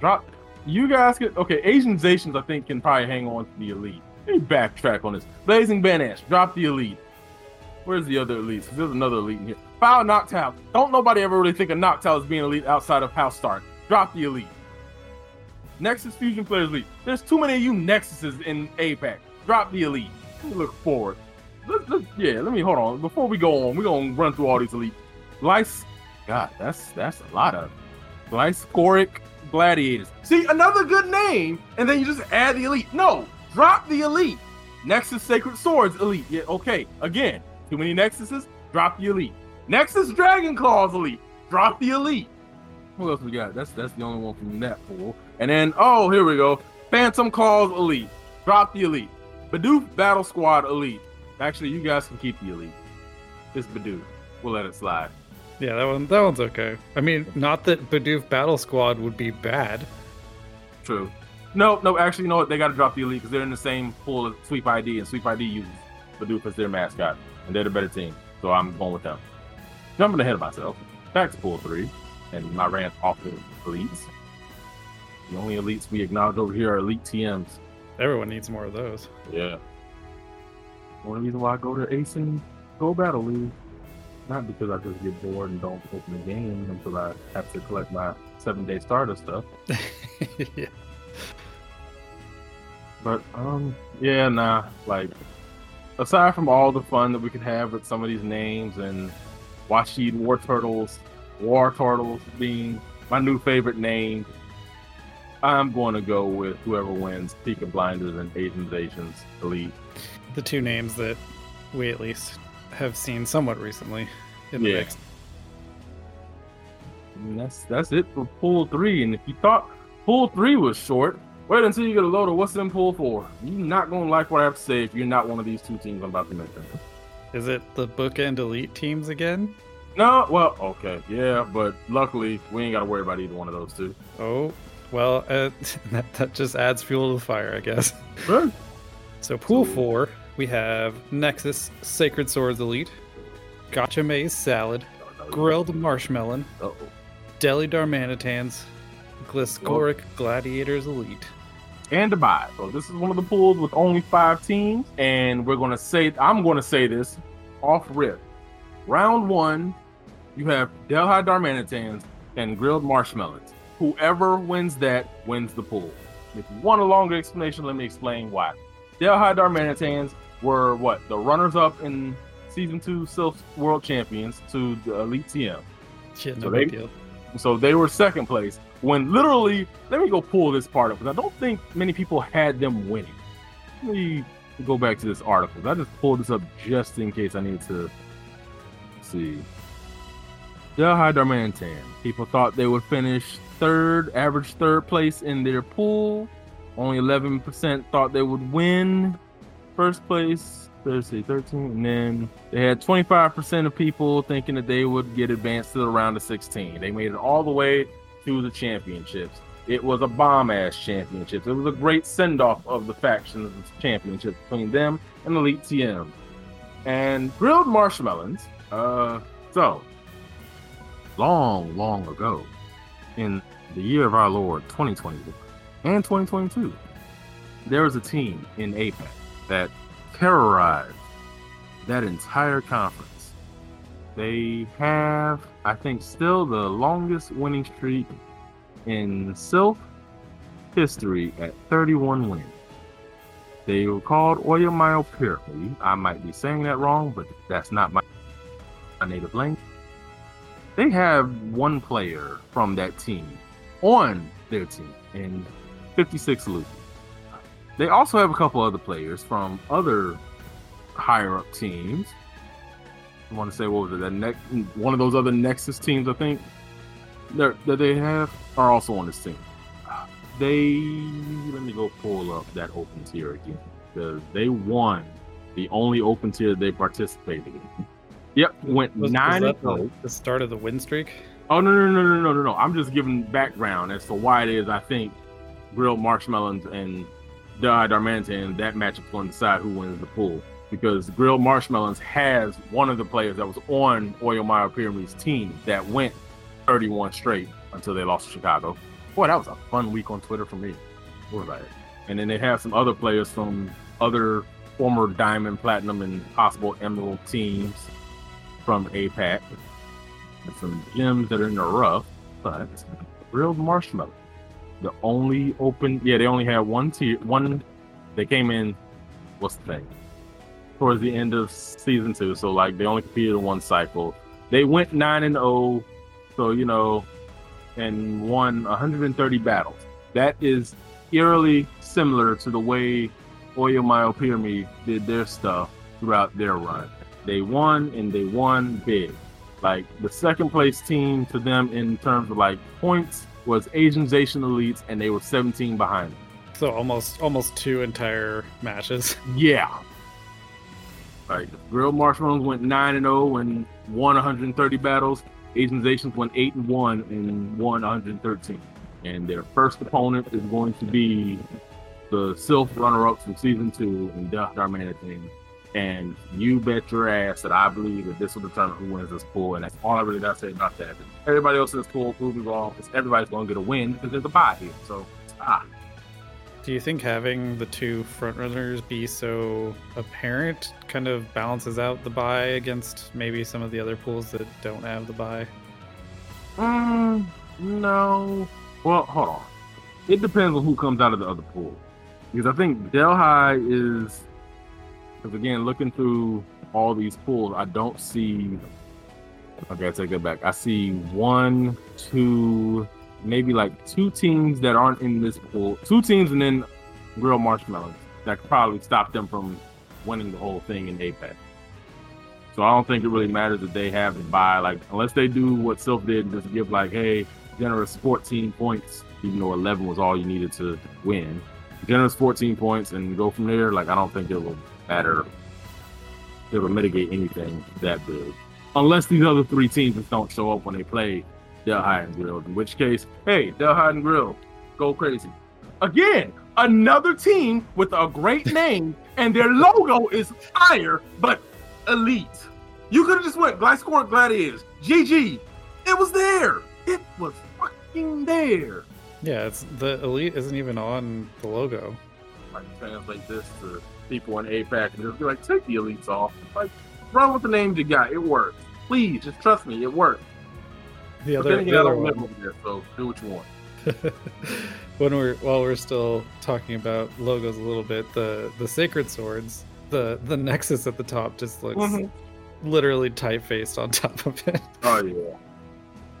Drop. You guys could okay. Asian Zations, I think, can probably hang on to the elite. Let me backtrack on this. Blazing Banash, drop the elite. Where's the other elites? There's another elite in here. Foul Noctowl. Don't nobody ever really think of Noctowl as being elite outside of House Stark. Drop the elite. Nexus Fusion Players Elite. There's too many of you Nexuses in APAC. Drop the elite. Let me look forward. Let, let, yeah, let me hold on. Before we go on, we're gonna run through all these elite. Glyce, God, that's that's a lot of Glycoric Gladiators. See, another good name, and then you just add the elite. No, drop the elite. Nexus Sacred Swords Elite. Yeah, okay. Again, too many Nexuses, drop the elite. Nexus Dragon Claws Elite, drop the elite. What else we got? That's that's the only one from that pool. And then, oh, here we go. Phantom Claws Elite, drop the elite. Bidoof Battle Squad Elite. Actually, you guys can keep the elite. It's Bidoof. We'll let it slide. Yeah, that one that one's okay. I mean, not that Bidoof Battle Squad would be bad. True. No, no, actually, you know what? They got to drop the elite because they're in the same pool as Sweep ID, and Sweep ID uses Bidoof as their mascot, and they're the better team. So I'm going with them. Jumping ahead of myself. Back to pool three, and my rant off the elites. The only elites we acknowledge over here are elite TMs. Everyone needs more of those. Yeah. One reason why I go to Ace and Go Battle League. Not because I just get bored and don't open the game until I have to collect my seven day starter stuff. yeah. But um yeah, nah, like aside from all the fun that we could have with some of these names and Washid War Turtles, War Turtles being my new favorite name, I'm going to go with whoever wins Pika Blinders and Asian Asians Elite. The two names that we at least have seen somewhat recently in the Yeah. mix. And that's that's it for pool three. And if you thought pool three was short, wait until you get a load of what's in pool four. You're not gonna like what I have to say if you're not one of these two teams I'm about to mention. Is it the bookend elite teams again? No, well, okay, yeah, but luckily we ain't gotta worry about either one of those two. Oh, well, uh, that, that just adds fuel to the fire, I guess. Right. So, pool So- four, we have Nexus Sacred Swords Elite, Gotcha Maze Salad, Grilled Marshmallow, Delhi Darmanitans, Gliscoric Gladiators Elite. And a bye. So this is one of the pools with only five teams, and we're gonna say I'm gonna say this off rip. Round one, you have Delhi Darmanitans and Grilled Marshmallows. Whoever wins that wins the pool. If you want a longer explanation, let me explain why. Delhi Darmanitans were what the runners-up in season two Silph World Champions to the Elite TM. Shit, no So they- deal. So they were second place when literally, let me go pull this part up because I don't think many people had them winning. Let me go back to this article. I just pulled this up just in case I need to see. Delhi Darmanitan. People thought they would finish third, average third place in their pool. Only 11% thought they would win first place. See, 13. And then they had 25% of people thinking that they would get advanced to the round of 16. They made it all the way to the championships. It was a bomb ass championships. It was a great send off of the factions championship between them and Elite TM. And grilled marshmallows. Uh, so long, long ago, in the year of our Lord 2021 and 2022, there was a team in APAC that terrorized that entire conference. They have, I think, still the longest winning streak in Silph history at 31 wins. They were called Oyamyopyrami. I might be saying that wrong, but that's not my, native language. They have one player from that team on their team in 56 losing. They also have a couple other players from other higher up teams. I want to say what was it? That next one of those other Nexus teams, I think that that they have are also on this team. They let me go pull up that open tier again. because they won the only open tier they participated in. Yep, went Was, was nine that and oh. the, start of the win streak? Oh no no no no no no no! I'm just giving background as to why it is I think grilled marshmallows and Delhi Darmanitan, that matchup going to decide who wins the pool because Grilled Marshmallows has one of the players that was on Oil Mayo Pyramid's team that went 31 straight until they lost to Chicago. Boy, that was a fun week on Twitter for me. What about it? And then they have some other players from other former Diamond, Platinum, and possible Emerald teams from APAC. And some gems that are in the rough, but Grilled Marshmallow. The only open, yeah, they only had one tier, one. They came in, what's the thing? Towards the end of season two, so like they only competed in one cycle. They went nine and zero, so you know, and won 130 battles. That is eerily similar to the way Oyo Mayo Pyramid did their stuff throughout their run. They won and they won big. Like the second place team to them in terms of like points was Asian Zation Elites, and they were 17 behind them. So almost almost two entire matches. Yeah. Like Grilled Marshmallows went 9 and 0 and won 130 battles. Asian Zations went 8 and 1 and won 113. And their first opponent is going to be the Silph runner up from season two in Death Darmanitan. And you bet your ass that I believe that this will determine who wins this pool. And that's all I really got to say about that. Everybody else in this pool wrong because everybody's going to get a win because there's a bye here. So, ah. Do you think having the two frontrunners be so apparent kind of balances out the buy against maybe some of the other pools that don't have the buy? Um, no. Well, hold on. It depends on who comes out of the other pool. Because I think Delhi is, because again, looking through all these pools, I don't see. Okay, I take that back. I see one, two, maybe like two teams that aren't in this pool. Two teams and then Grilled Marshmallows that could probably stop them from winning the whole thing in APAC. So I don't think it really matters that they have to buy. Like unless they do what Silph did, and just give like, hey, generous 14 points, even though 11 was all you needed to win. Generous 14 points and go from there. Like I don't think it will matter. It will mitigate anything that big, unless these other three teams just don't show up when they play Delhi and Grill. In which case, hey, Delhi and Grill, go crazy. Again, another team with a great name and their logo is fire, but elite. You could have just went Gliscor Gladiators, GG. It was there. It was fucking there. Yeah, it's the elite isn't even on the logo. I can translate this to people in APAC and just be like, take the elites off. Like, run with the names you got. It works. Please, just trust me, it works. The But other, then again, the other don't one. over there, so do what you want. when we're while we're still talking about logos a little bit, the the sacred swords, the the nexus at the top just looks Mhm. literally type-faced on top of it. Oh yeah.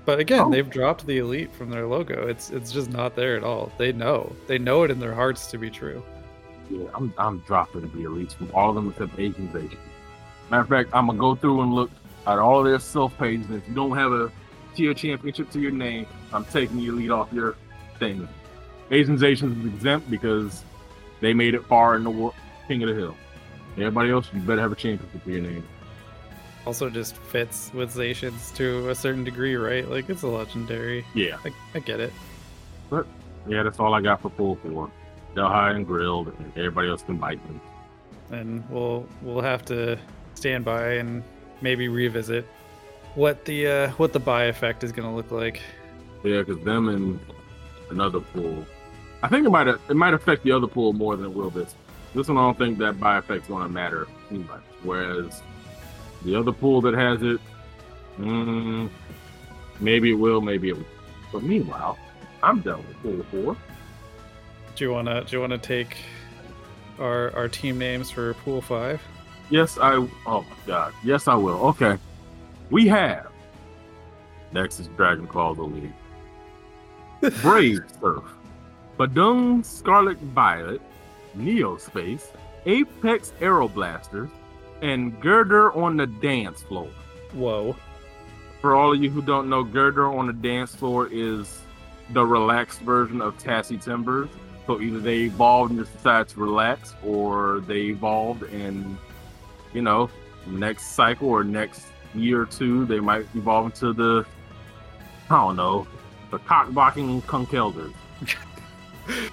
But again, Oh. they've dropped the elite from their logo. It's it's just not there at all. They know. They know it in their hearts to be true. Yeah, I'm I'm dropping the elites from all of them except Asian Asian. Matter of fact, I'm gonna go through and look at all of their Silph pages. If you don't have a tier championship to your name, I'm taking the lead off your thing. Asian Asians is exempt because they made it far in the war- King of the Hill. Everybody else, you better have a championship to your name. Also just fits with Zacians to a certain degree, right? Like it's a legendary. Yeah, I, I get it. But yeah, that's all I got for pool four. Delhi and grilled, and everybody else can bite them. and we'll we'll have to stand by and maybe revisit what the uh, what the buy effect is going to look like. Yeah, because them and another pool. I think it might it might affect the other pool more than it will this. This one I don't think that by effect's going to matter too much. Whereas the other pool that has it, mm, maybe it will, maybe it. Will. But meanwhile, I'm done with pool four. Do you wanna do you wanna take our our team names for pool five? Yes, I. Oh my God. Yes, I will. Okay, we have Nexus Dragon Claw Claws Elite, Brave Surf, Bandung Scarlet Violet, Neospace, Apex Aeroblasters, and Gurdurr on the dance floor. Whoa. For all of you who don't know, Gurdurr on the dance floor is the relaxed version of Tassie Timburrs. So either they evolved and just decided to relax, or they evolved and, you know, next cycle or next year or two, they might evolve into the, I don't know, the cockblocking Conkeldurrs.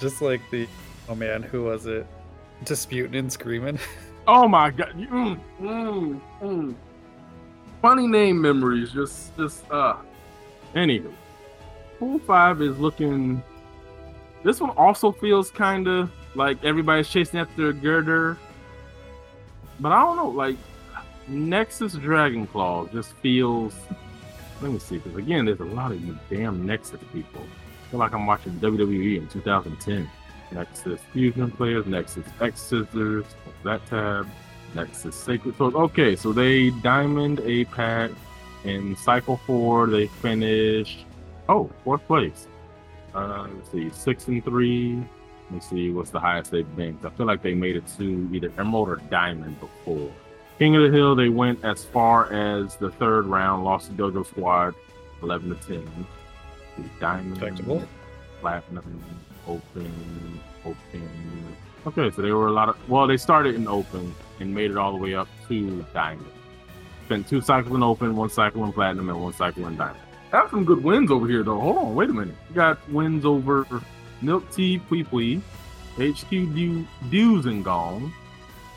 Just like the Oh man, who was it? Disputing and screaming. Oh my god. Mm, mm, mm. Funny name memories. Just, just, uh. Anywho, Pool 5 is looking. This one also feels kind of like everybody's chasing after a girder. But I don't know, like, Nexus Dragon Claw just feels. Let me see, because again, there's a lot of you damn Nexus people. I feel like I'm watching WWE in 2010. Nexus Fusion players, Nexus X Scissors, that tab, Nexus Sacred Sword. Okay, so they Diamond A Pack in Cycle 4, they finished, oh, fourth place. Uh, let's see, six and three. Let's see what's the highest they've been. I feel like they made it to either Emerald or Diamond before. King of the Hill, they went as far as the third round, lost to Dojo Squad, 11 to 10. The Diamond, Respectable. Platinum, Open, Open. Okay, so they were a lot of. Well, they started in Open and made it all the way up to Diamond. Spent two cycles in Open, one cycle in Platinum, and one cycle in Diamond. Have some good wins over here, though. Hold on, wait a minute. You got wins over Milk Tea Pui Pui, HQ Dews and Gong.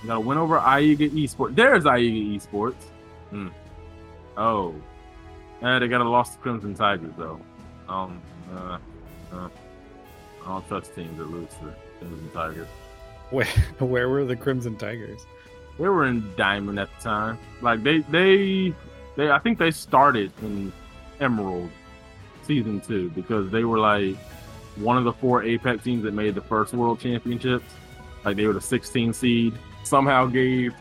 You got a win over Aiga Esports. There's Aiga Esports. Hmm. Oh. Eh, they got a loss to Crimson Tigers, though. Um, uh, uh, I don't trust teams that lose to Crimson Tigers. Where, where were the Crimson Tigers? They were in Diamond at the time. Like they, they, they. I think they started in Emerald season two because they were like one of the four APAC teams that made the first World Championships. Like they were the 16 seed. Somehow gave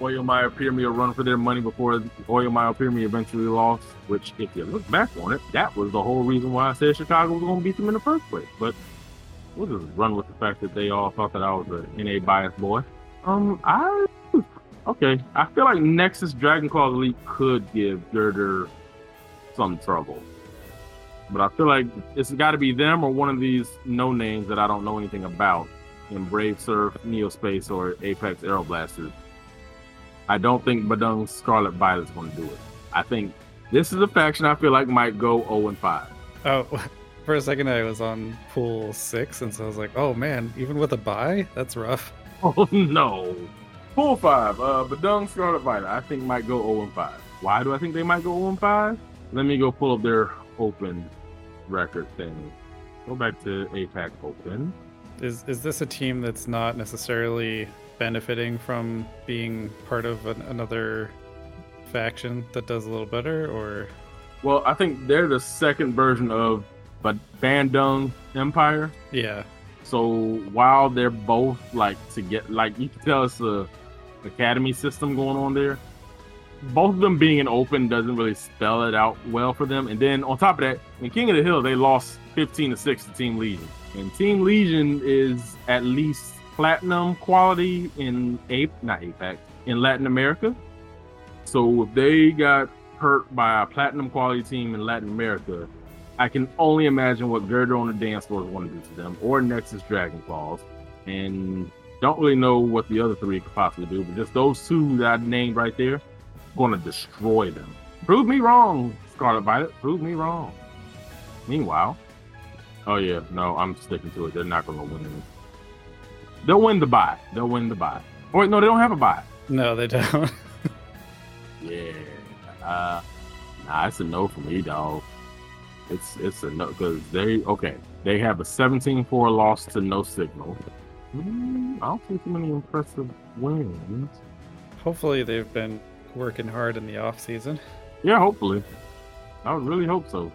Oyo Maya Pyramid a run for their money before Oyo Maya Pyramid eventually lost. Which, if you look back on it, that was the whole reason why I said Chicago was going to beat them in the first place. But we'll just run with the fact that they all thought that I was a NA biased boy. Um, I okay. I feel like Nexus Dragon Claw Elite could give Gurdurr some trouble. But I feel like it's got to be them or one of these no names that I don't know anything about in Brave Surf, Neospace, or Apex Aeroblasters. I don't think Bandung Scarlet Violet's going to do it. I think this is a faction I feel like might go 0 and 5. Oh, for a second I was on pool six, and so I was like, oh man, even with a buy, that's rough. Oh no. Pool 5, uh, Bandung Scarlet Violet, I think might go 0 and 5. Why do I think they might go 0 and 5? Let me go pull up their open record thing. Go back to APAC Open. Is is this a team that's not necessarily benefiting from being part of an, another faction that does a little better, or Well, I think they're the second version of but Bandung Empire. yeah, So while they're both like to get like you can tell it's a academy system going on there. Both of them being in open doesn't really spell it out well for them. And then on top of that, in King of the Hill, they lost 15 to 6 to Team Legion. And Team Legion is at least platinum quality in Ape, not APAC, in Latin America. So if they got hurt by a platinum quality team in Latin America, I can only imagine what Gurdurr on the dance floor is going to do to them, or Nexus Dragon Claws. And don't really know what the other three could possibly do, but just those two that I named right there, going to destroy them. Prove me wrong, Scarlet Violet. Prove me wrong. Meanwhile, oh yeah, no, I'm sticking to it. They're not going to win it. They'll win the buy. They'll win the buy. Oh, wait, no, they don't have a buy. no, they don't. Yeah. Uh, nah, it's a no for me, dog. It's it's a no because they okay. They have a 17-4 loss to no signal. Mm, I don't see too many impressive wins. Hopefully, they've been working hard in the off season. Yeah, hopefully. I would really hope so.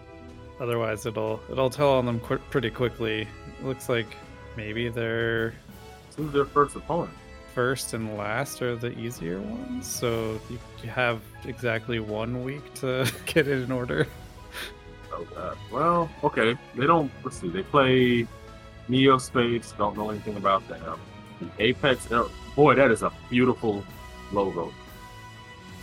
Otherwise, it'll it'll tell on them qu- pretty quickly. It looks like maybe their Who's their first opponent? first and last are the easier ones, so you, have exactly one week to get it in order. Oh god. Well, okay. They don't. Let's see. They play Neo Space. Don't know anything about them. Apex. Air- Boy, that is a beautiful logo.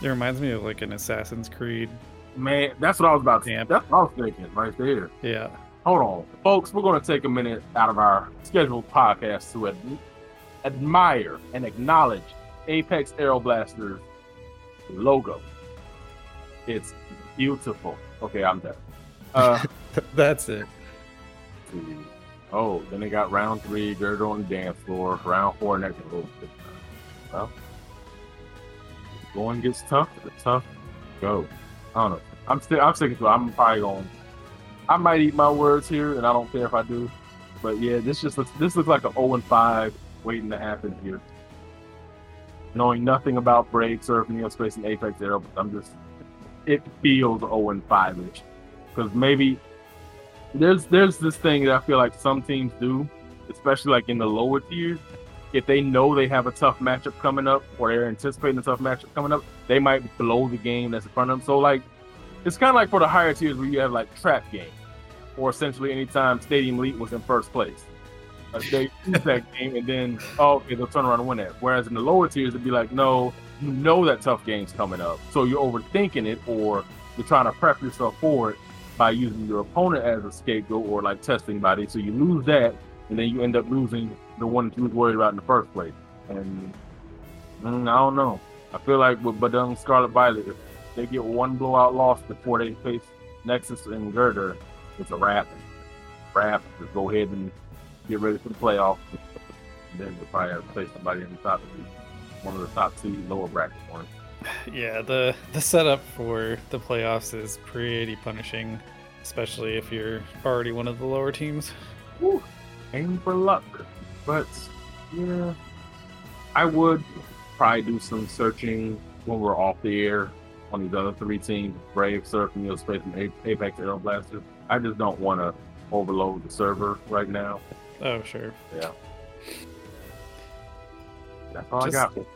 It reminds me of like an Assassin's Creed. Man, that's what I was about to. Yeah. That's what I was thinking right there. Yeah, Hold on, folks. We're going to take a minute out of our scheduled podcast to ad- admire and acknowledge Apex Aeroblasters logo. It's beautiful. Okay, I'm done. Uh, that's it. Oh, then they got round three, Gurdurr on the dance floor. Round four, next to go. Well, going gets tough. It's tough. Go. I don't know. I'm still. I'm sticking to. it. I'm probably going. I might eat my words here, and I don't care if I do. But yeah, this just looks. This looks like an 0 and 5 waiting to happen here. Knowing nothing about Brave surfing, Neo Space, and Apex Aero, but I'm just. It feels 0 and 5 ish. Because maybe there's there's this thing that I feel like some teams do, especially like in the lower tiers. If they know they have a tough matchup coming up, or they're anticipating a tough matchup coming up, they might blow the game that's in front of them. So like, it's kind of like for the higher tiers where you have like trap game, or essentially anytime Stadium Elite was in first place, uh, they lose that game and then oh okay they'll turn around and win it. Whereas in the lower tiers it'd be like no, you know that tough game's coming up, so you're overthinking it or you're trying to prep yourself for it by using your opponent as a scapegoat or like testing body. So you lose that, and then you end up losing the one that you was worried about in the first place. And mm, I don't know. I feel like with Bandung Scarlet Violet, if they get one blowout loss before they face Nexus and Gurdurr, it's a wrap. Wrap. Just go ahead and get ready for the playoffs. And then they'll probably have to play somebody in the top two, one of the top two lower bracket ones. Yeah, the the setup for the playoffs is pretty punishing, especially if you're already one of the lower teams. Aim for luck. But yeah, I would probably do some searching when we're off the air on these other three teams: Brave, Surf, Neo Space, and APAC Aero Blasters. I just don't want to overload the server right now. Oh, sure. Yeah, that's all Just- I got.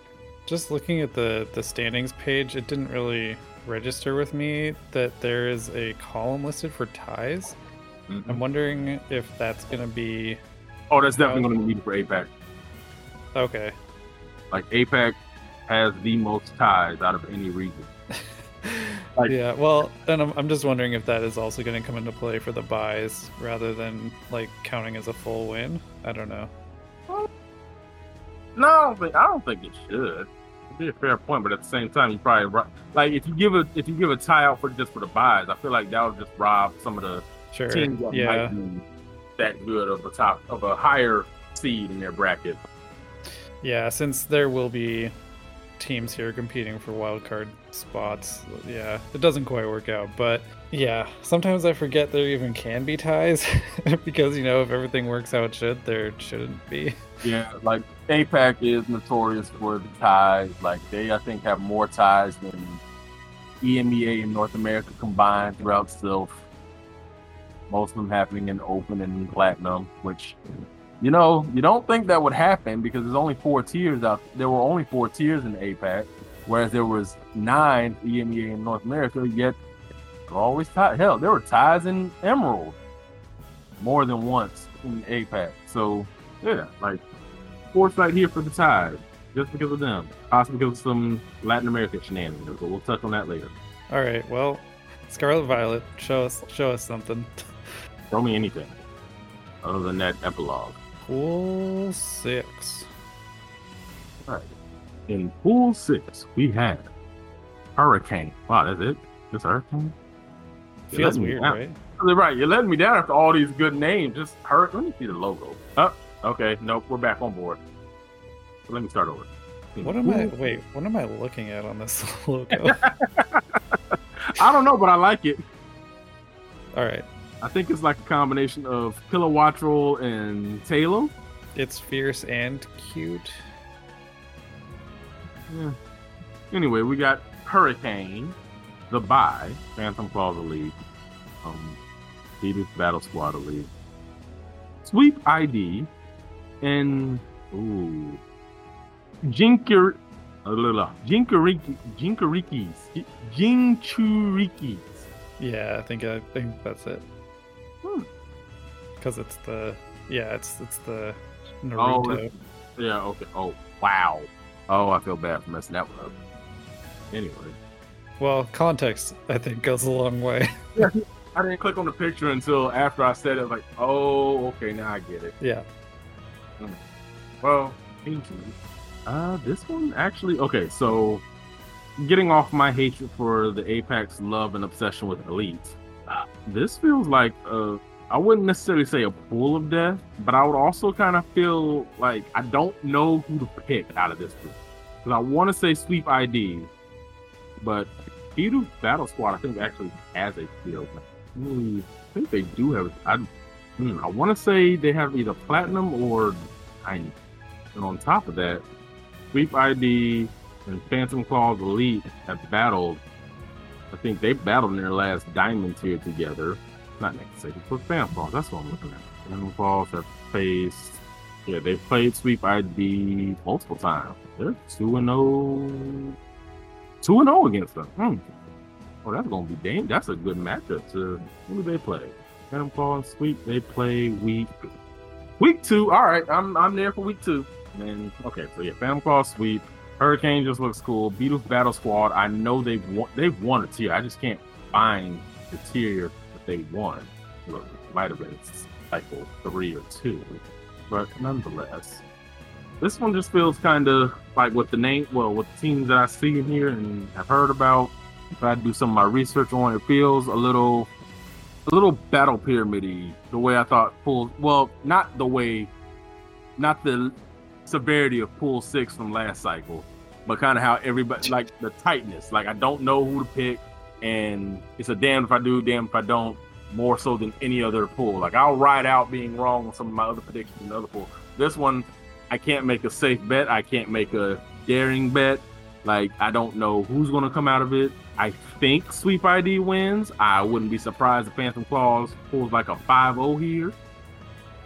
Just looking at the the standings page, it didn't really register with me that there is a column listed for ties. Mhm. I'm wondering if that's gonna be Oh, that's definitely going to be for Apex. okay. Like APAC has the most ties out of any region. Like- yeah, well, and I'm, I'm just wondering if that is also going to come into play for the buys rather than like counting as a full win. I don't know. No, I don't think I don't think it should. It'd be a fair point, but at the same time, you probably like if you give a if you give a tie out for just for the buys, I feel like that would just rob some of the Sure. teams that Yeah. might be that good of a top of a higher seed in their bracket. Yeah, since there will be teams here competing for wildcard spots, yeah, it doesn't quite work out. But yeah, sometimes I forget there even can be ties because, you know, if everything works out should, there shouldn't be. Yeah, like APAC is notorious for the ties. Like they, I think, have more ties than EMEA and North America combined throughout Silph. Most of them happening in open and platinum, which you know you don't think that would happen because there's only four tiers out. There were only four tiers in APAC, whereas there was nine EMEA in North America. Yet they're always tied. Hell, there were ties in Emerald more than once in APAC. So yeah, like foresight here for the tide, just because of them, possibly because of some Latin American shenanigans. But we'll touch on that later. All right, well, Scarlet Violet, show us show us something. Throw me anything other than that epilogue. Pool six. All right. In pool six, we have Hurricane. Wow, that's it. Just Hurricane. You're Feels weird, right? Right, you're letting me down after all these good names. Just hurt. Let me see the logo. Oh, okay. Nope, we're back on board. So let me start over. In What am I? Wait, what am I looking at on this logo? I don't know, but I like it. All right, I think it's like a combination of Kilowattrel and Taillow. it's fierce and cute. Yeah. Anyway, we got Hurricane, The Buy, Phantom Claw the Elite, um, Phoenix Battle Squad the Elite, Sweep ID, and ooh, la, Jinkariki, Jinkarikis, Jinchurikis. Yeah, I think I think that's it. Hmm. Because it's the yeah, it's it's the Oh, it's- Yeah, okay. Oh, wow. Oh, I feel bad for messing that one up. Anyway. well, context I think goes a long way. yeah, I didn't click on the picture until after I said it. Like, oh, okay, now I get it. yeah. Well, thank you. Uh, this one actually, okay, so getting off my hatred for the APAC love and obsession with Elite, this feels like a, I wouldn't necessarily say a pool of death, but I would also kind of feel like I don't know who to pick out of this group. Because I want to say Sweep ID, but Bidoof Battle Squad, I think actually has a field. Hmm, I think they do have. I, hmm, I want to say they have either platinum or tiny. And on top of that, Sweep ID and Phantom Claws Elite have battled. I think they battled in their last diamond tier together not necessarily for fan falls. That's what I'm looking at. Fan falls have faced. Yeah, they played Sweep ID multiple times. They're two and zero. Oh, two and zero oh against them. Hmm. Oh, that's gonna be dang. That's a good matchup. To who do they play? Phantom Claw Sweep. They play week week two. All right, I'm I'm there for week two. And okay, so yeah, Phantom Claw Sweep. Hurricane just looks cool. Bidoof Battle Squad. I know they've won, they've won a tier. I just can't find the tier that they won. Look, might have been cycle three or two, but nonetheless, this one just feels kind of like what the name, well, what the teams that I see in here and have heard about. If I do some of my research on it, feels a little, a little battle pyramidy. The way I thought pool, well, not the way, not the severity of pool six from last cycle, but kind of how everybody like the tightness. Like I don't know who to pick and it's a damn if I do, damn if I don't. More so than any other pool. Like I'll ride out being wrong on some of my other predictions in the other pool. This one, I can't make a safe bet. I can't make a daring bet. Like I don't know who's to come out of it. I think Sweep ID wins. I wouldn't be surprised if Phantom Claws pulls like a 5-0 here.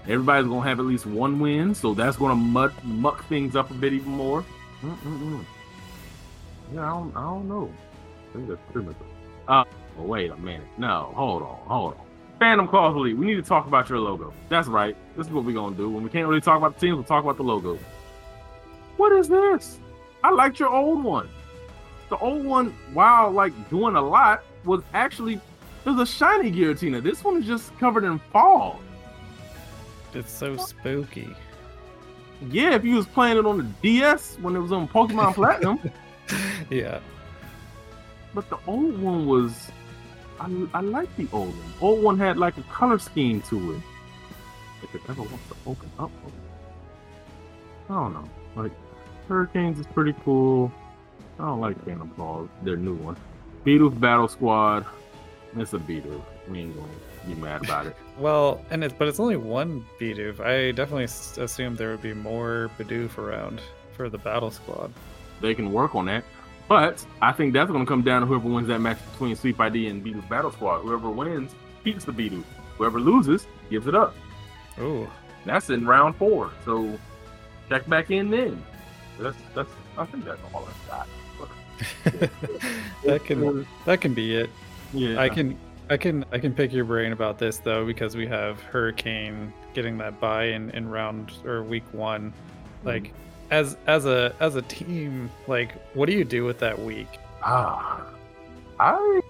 Everybody's to have at least one win, so that's to muck, muck things up a bit even more. Mm-mm-mm. Yeah, I don't, I don't know. I think that's pretty much uh, wait a minute. No, hold on, hold on. Phantom Claws Elite, we need to talk about your logo. That's right. This is what we're gonna do. When we can't really talk about the teams, we'll talk about the logo. What is this? I liked your old one. The old one, while like doing a lot, was actually there's a shiny Giratina. This one is just covered in fog. It's so spooky. Yeah, if you was playing it on the DS when it was on Pokemon Platinum. yeah. But the old one was, I, I like the old one. Old one had like a color scheme to it. If it ever wants to open up, I don't know. Like Hurricanes is pretty cool. I don't like Phantom Claws, their new one. Bidoof Battle Squad. It's a Bidoof. We ain't gonna be mad about it. well, and it's but it's only one Bidoof. I definitely assumed there would be more Bidoof around for the Battle Squad. They can work on that. But I think that's going to come down to whoever wins that match between Sweep ID and Bidoof Battle Squad. Whoever wins keeps the Bidoof. Whoever loses gives it up. Oh, that's in round four. So check back in then. That's that's. I think that's all I've got. that can that can be it. Yeah, I can I can I can pick your brain about this though because we have Hurricane getting that buy in in round or week one. Like mm-hmm as as a as a team, like what do you do with that week? Ah, I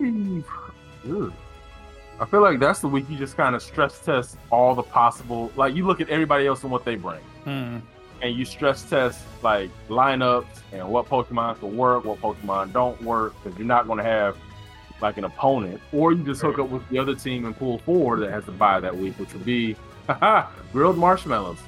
I feel like that's the week you just kind of stress test all the possible. Like you look at everybody else and what they bring, hmm. and you stress test like lineups and what Pokemon can work, what Pokemon don't work, because you're not going to have like an opponent, or you just hook up with the other team and pull forward that has to buy that week, which would be haha, grilled marshmallows.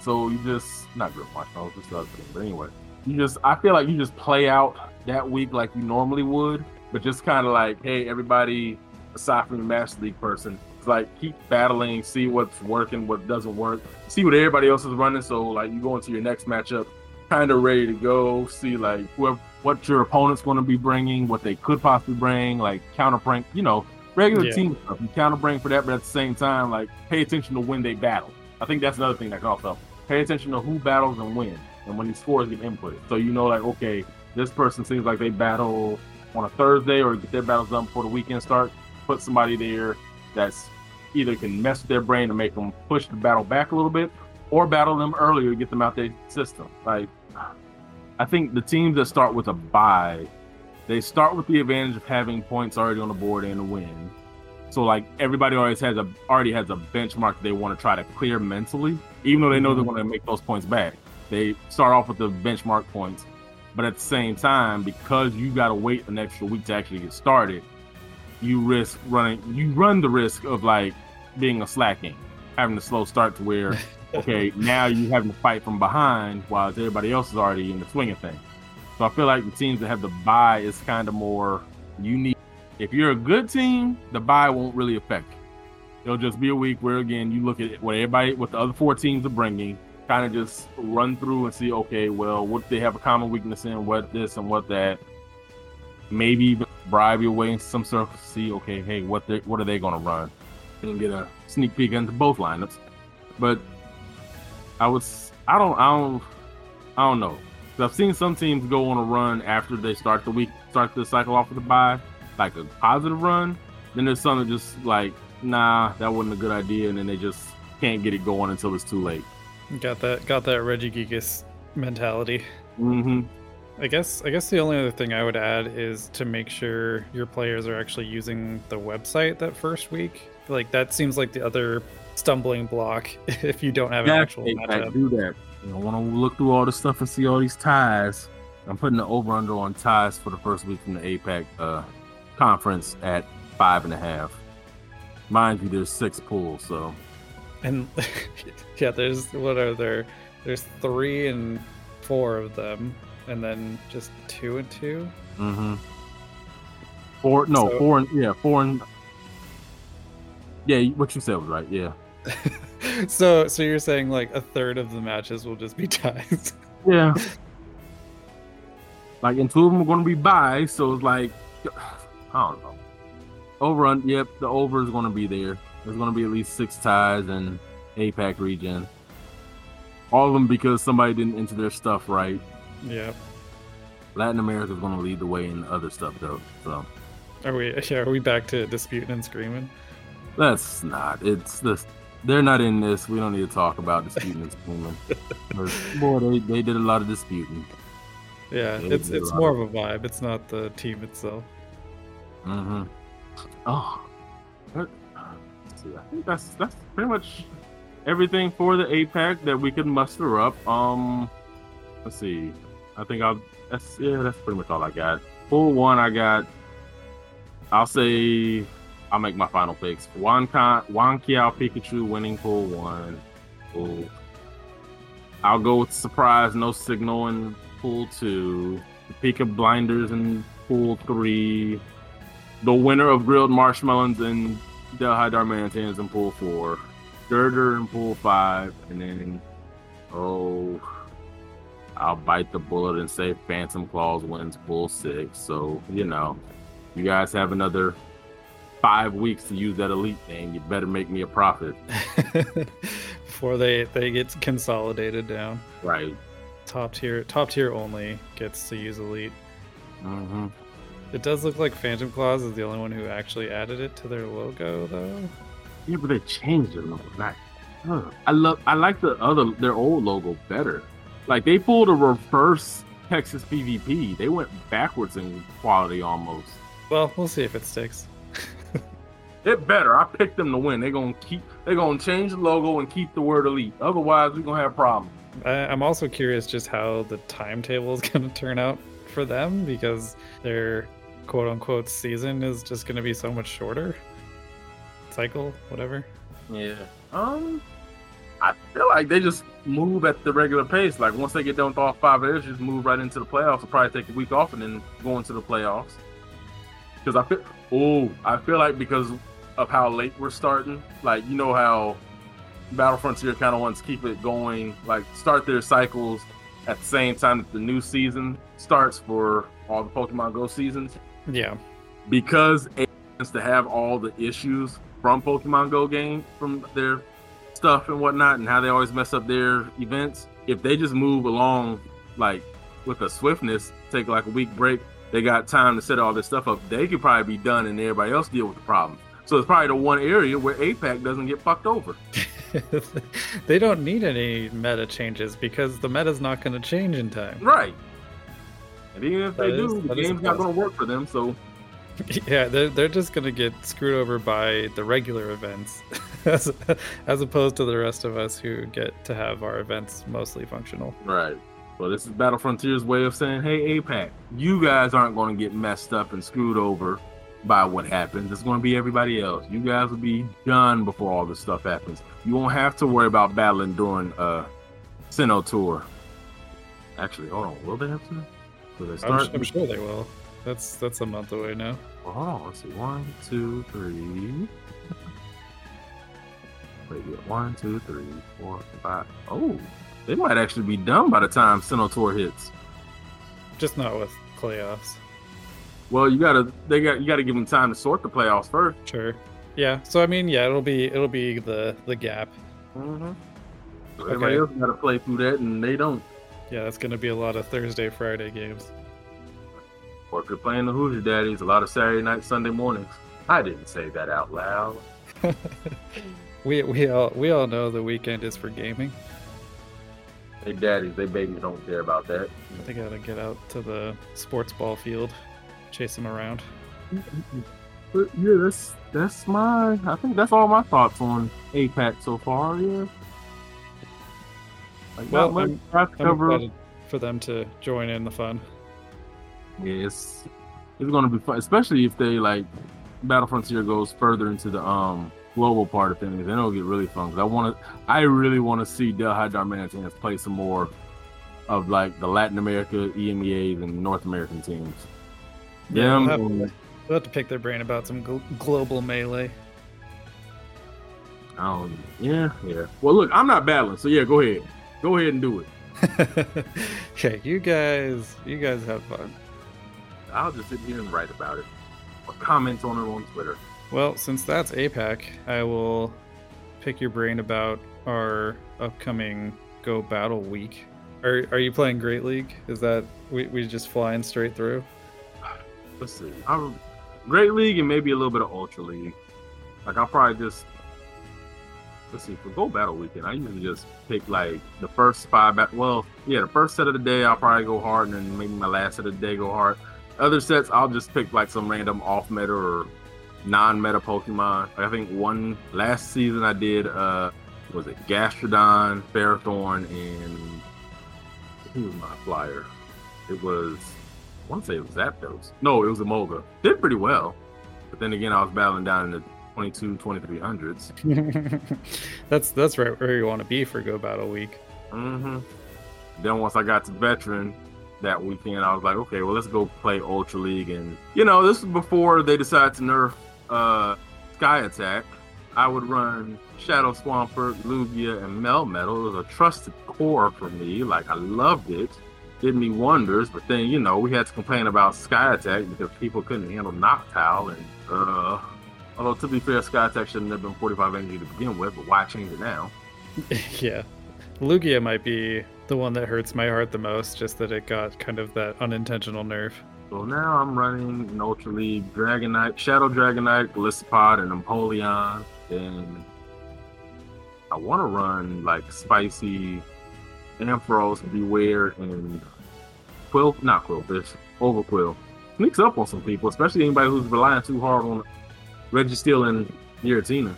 So you just not grilled marshmallows, just other thing. But anyway, you just I feel like you just play out that week like you normally would, but just kind of like, hey, everybody aside from the Master League person, it's like keep battling, see what's working, what doesn't work, see what everybody else is running. So like you go into your next matchup, kind of ready to go, see like whoever what your opponent's going to be bringing, what they could possibly bring, like counter prank, you know, regular yeah. team stuff. You counter bring for that, but at the same time, like pay attention to when they battle. I think that's another thing that can also pay attention to who battles and when, and when these scores get inputted. So you know, like, okay, this person seems like they battle on a Thursday or get their battles done before the weekend starts. Put somebody there that's either can mess with their brain and make them push the battle back a little bit, or battle them earlier to get them out their system. Like, I think the teams that start with a buy, they start with the advantage of having points already on the board and a win. So like everybody always has a already has a benchmark they want to try to clear mentally even though they know they're mm-hmm. going to make those points back. They start off with the benchmark points, but at the same time, because you got to wait an extra week to actually get started, you risk running. You run the risk of like being a slacking, having a slow start to where, okay, now you having to fight from behind while everybody else is already in the swing of things. So I feel like the teams that have the buy is kind of more unique. If you're a good team, the buy won't really affect you. It'll just be a week where again you look at what everybody, what the other four teams are bringing, kind of just run through and see, okay, well, what they have a common weakness in, what this and what that. Maybe bribe your way into some circles to see, okay, hey, what they what are they going to run, and get a sneak peek into both lineups. But I was, I don't, I don't, I don't know. I've seen some teams go on a run after they start the week, start the cycle off with a bye, like a positive run. Then there's some that just like, nah, that wasn't a good idea, and then they just can't get it going until it's too late. Got that got that Reggie Regigigas mentality. Mm-hmm. I guess I guess the only other thing I would add is to make sure your players are actually using the website that first week. Like that seems like the other stumbling block if you don't have an actual I matchup. do that. You know, want to look through all this stuff and see all these ties. I'm putting the over under on ties for the first week from the APAC uh, conference at five and a half. Mind you, there's six pools, so And yeah, there's what are there? There's three and four of them, and then just two and two. mm-hmm. four. No, So- four and yeah, four and yeah. What you said was right. Yeah, so so you're saying like a third of the matches will just be ties. yeah. like, and two of them are going to be buys, so it's like I don't know. Over, yep, the over is going to be there. There's going to be at least six ties in APAC region. All of them because somebody didn't enter their stuff right. yeah. Latin America is going to lead the way in other stuff though. So Are we yeah, are we back to disputing and screaming? that's not. It's this. They're not in this. We don't need to talk about disputing and screaming. Boy, they, they did a lot of disputing. Yeah, Yeah, it's it's more of a vibe. It's not the team itself. Mm-hmm. Oh, let's see. I think that's that's pretty much everything for the APAC that we could muster up. Um, let's see. I think I'll. That's yeah. That's pretty much all I got. Pool one, I got. I'll say I'll make my final picks. Juan Con, Juan Kiao Pikachu winning pool one. Pool. I'll go with surprise, no signal in pool two. Pika blinders in pool three the winner of grilled marshmallows and Delhi Darmanitans in pool four, Gurdurr in pool five, and then oh, I'll bite the bullet and say Phantom Claws wins pool six. So you know, you guys have another five weeks to use that elite thing. You better make me a profit, Before they they get consolidated down. right? Top tier top tier only gets to use elite. Mm-hmm. It does look like Phantom Claws is the only one who actually added it to their logo though. Yeah, but they changed it logo. Not, Ugh. I love. I like the other their old logo better. Like they pulled a reverse Texas PvP. They went backwards in quality almost. Well, we'll see if it sticks. It better. I picked them to win. They're gonna keep. They're gonna change the logo and keep the word elite. Otherwise, we're gonna have problems. I, I'm also curious just how the timetable is going to turn out for them because their quote unquote season is just going to be so much shorter. Cycle, whatever. Yeah. Um. I feel like they just move at the regular pace. Like once they get done with all five of theirs, just move right into the playoffs. Will probably take a week off and then go into the playoffs. Because I feel, oh, I feel like because of how late we're starting, like you know how Battle Frontier kind of wants to keep it going, like start their cycles at the same time that the new season starts for all the Pokemon Go seasons Yeah. because it wants to have all the issues from Pokemon Go game from their stuff and whatnot, and how they always mess up their events. If they just move along like with a swiftness, take like a week break, they got time to set all this stuff up. They could probably be done, and everybody else deal with the problem. So it's probably the one area where APAC doesn't get fucked over. they don't need any meta changes because the meta's not going to change in time. Right. And even if they That is- do, the game's not going to work for them. So Yeah, they're, they're just going to get screwed over by the regular events as, as opposed to the rest of us who get to have our events mostly functional. Right. Well, this is Battle Frontier's way of saying, hey, APAC, you guys aren't going to get messed up and screwed over by what happens. It's going to be everybody else. You guys will be done before all this stuff happens. You won't have to worry about battling during uh Sinnoh tour. Actually, hold on. Will they have to? Will they I'm, start? I'm sure they will. That's that's a month away now. Well, hold on. Let's see. One, two, three. Wait. One, two, three, four, five. Oh, they might actually be done by the time Sinnoh tour hits. Just not with playoffs. Well, you gotta they got you gotta give them time to sort the playoffs first. Sure. Yeah. So I mean, yeah, it'll be it'll be the the gap. Mm-hmm. So everybody else got to play through that, and they don't. Yeah, that's gonna be a lot of Thursday Friday games. Or if you're playing the Hoosier Daddies, a lot of Saturday night, Sunday mornings. I didn't say that out loud. we we all we all know the weekend is for gaming. They daddies, they babies don't care about that. They gotta get out to the sports ball field, chase them around. But yeah, that's that's my. I think that's all my thoughts on APAC so far. Yeah. Like, Well, I'm- I have to I'm cover. excited for them to join in the fun. Yeah, it's it's gonna be fun, especially if they like Battle Frontier goes further into the um global part of things. Then it'll get really fun. Cause I want to, I really want to see Delhi Darmanitans play some more of like the Latin America EMEAs and North American teams. Yeah, we'll have, and- we'll have to pick their brain about some gl- global melee. Oh, yeah, yeah. Well, look, I'm not battling, so yeah, go ahead, go ahead and do it. okay, you guys, you guys have fun. I'll just sit here and write about it or comment on it on Twitter. Well, since that's APAC, I will pick your brain about our upcoming Go Battle Week. Are are you playing Great League? Is that we we just flying straight through? Let's see. I'm Great League and maybe a little bit of Ultra League. Like I'll probably just let's see for Go Battle Weekend. I usually just pick like the first five. Bat- well, yeah, the first set of the day I'll probably go hard, and then maybe my last set of the day go hard. Other sets I'll just pick like some random off meta or non meta Pokemon. Like, I think one last season I did uh was it Gastrodon, Ferrothorn, and who was my flyer? It was I want to say it was Zapdos. No, it was Emolga. Did pretty well. But then again, I was battling down in the 22, 2300s. that's that's right where you want to be for Go Battle Week. hmm Then once I got to Veteran that weekend, I was like, okay, well, let's go play Ultra League. And, you know, this was before they decided to nerf uh, Sky Attack. I would run Shadow Swampert, Lugia, and Melmetal. It was a trusted core for me. Like, I loved it. Did me wonders. But then, you know, we had to complain about Sky Attack because people couldn't handle Noctowl. And, uh, although to be fair, Sky Attack shouldn't have been 45 energy to begin with, but why change it now? yeah, Lugia might be the one that hurts my heart the most. Just that it got kind of that unintentional nerf. So now I'm running an Ultra League Dragonite, Shadow Dragonite, Gliscopod, and Empoleon. And I want to run like Spicy, Ampharos, Bewear, and Quill, not Qwilfish, Overqwil. Sneaks up on some people, especially anybody who's relying too hard on Registeel and Giratina.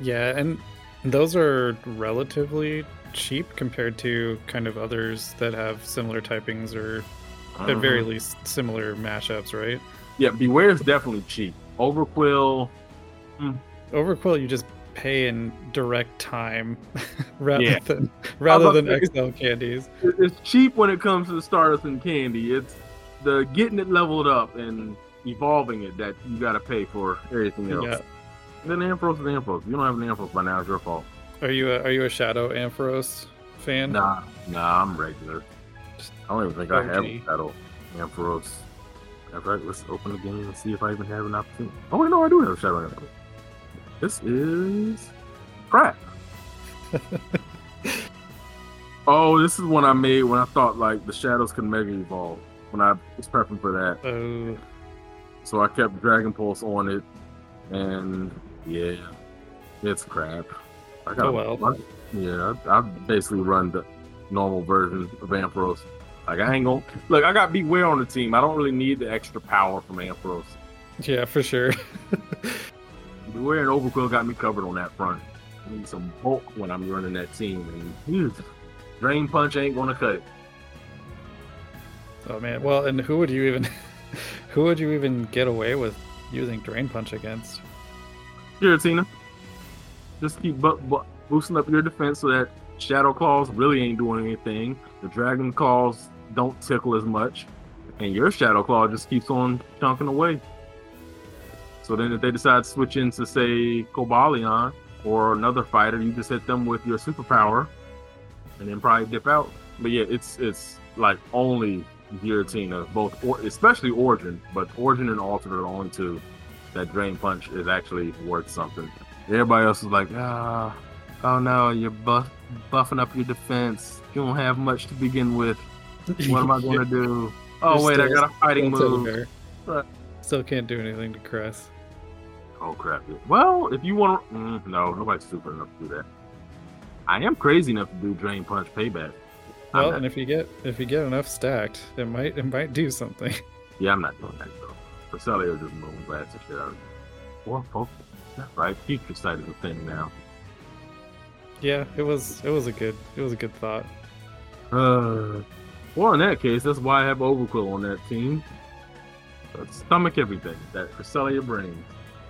Yeah, and those are relatively cheap compared to kind of others that have similar typings or at very Uh-huh. least similar mashups, right? Yeah, Bewear is definitely cheap. Overqwil, Overqwil, you just pay in direct time rather Yeah. than rather than say- XL candies. it's cheap when it comes to the Stardust and Candy. It's the getting it leveled up and evolving it that you got to pay for everything else. Yeah. Then Ampharos is Ampharos. If you don't have an Ampharos by now, it's your fault. Are you a, are you a Shadow Ampharos fan? Nah, nah, I'm regular. I don't even think I have OG. a Shadow Ampharos. All right, let's open the game and see if I even have an opportunity. Oh, wait, no, I do have a Shadow Ampharos. This is crap. oh, this is one I made when I thought like the shadows could mega evolve. When I was prepping for that, Oh, so I kept Dragon Pulse on it, and yeah, it's crap. I got Oh, well. yeah, I, I basically run the normal version of Ampharos. Like I ain't gonna look. I got Bewear on the team. I don't really need the extra power from Ampharos. yeah, for sure. Bewear and Overqwil got me covered on that front. I need some bulk when I'm running that team, and Drain Punch ain't gonna cut it. oh man, well, and who would you even Who would you even get away with using Drain Punch against? Giratina. Just keep bu- bu- boosting up your defense so that Shadow Claws really ain't doing anything. The Dragon Claws don't tickle as much. And your Shadow Claw just keeps on chunking away. So then if they decide to switch into, say, Cobalion or another fighter, you just hit them with your superpower and then probably dip out. But yeah, it's it's like only Giratina, both or, especially Origin, but Origin and Alter are the only two that Drain Punch is actually worth something. Everybody else is like, ah, oh no, you're buff, buffing up your defense. You don't have much to begin with. What am I going to do? Oh You're wait, I got a fighting move. But- Still can't do anything to Cress. Oh crap! Well, if you want to, mm, no, nobody's stupid enough to do that. I am crazy enough to do Drain Punch Payback. Well, and if you get if you get enough stacked, it might it might do something. Yeah, I'm not doing that though. Porcelio just moving blast and shit out of me. Well, folks, that's right. Future sight is a thing now. yeah, it was it was a good it was a good thought. Uh, well, in that case, that's why I have Overqwil on that team. Stomach everything that Porcelio brings.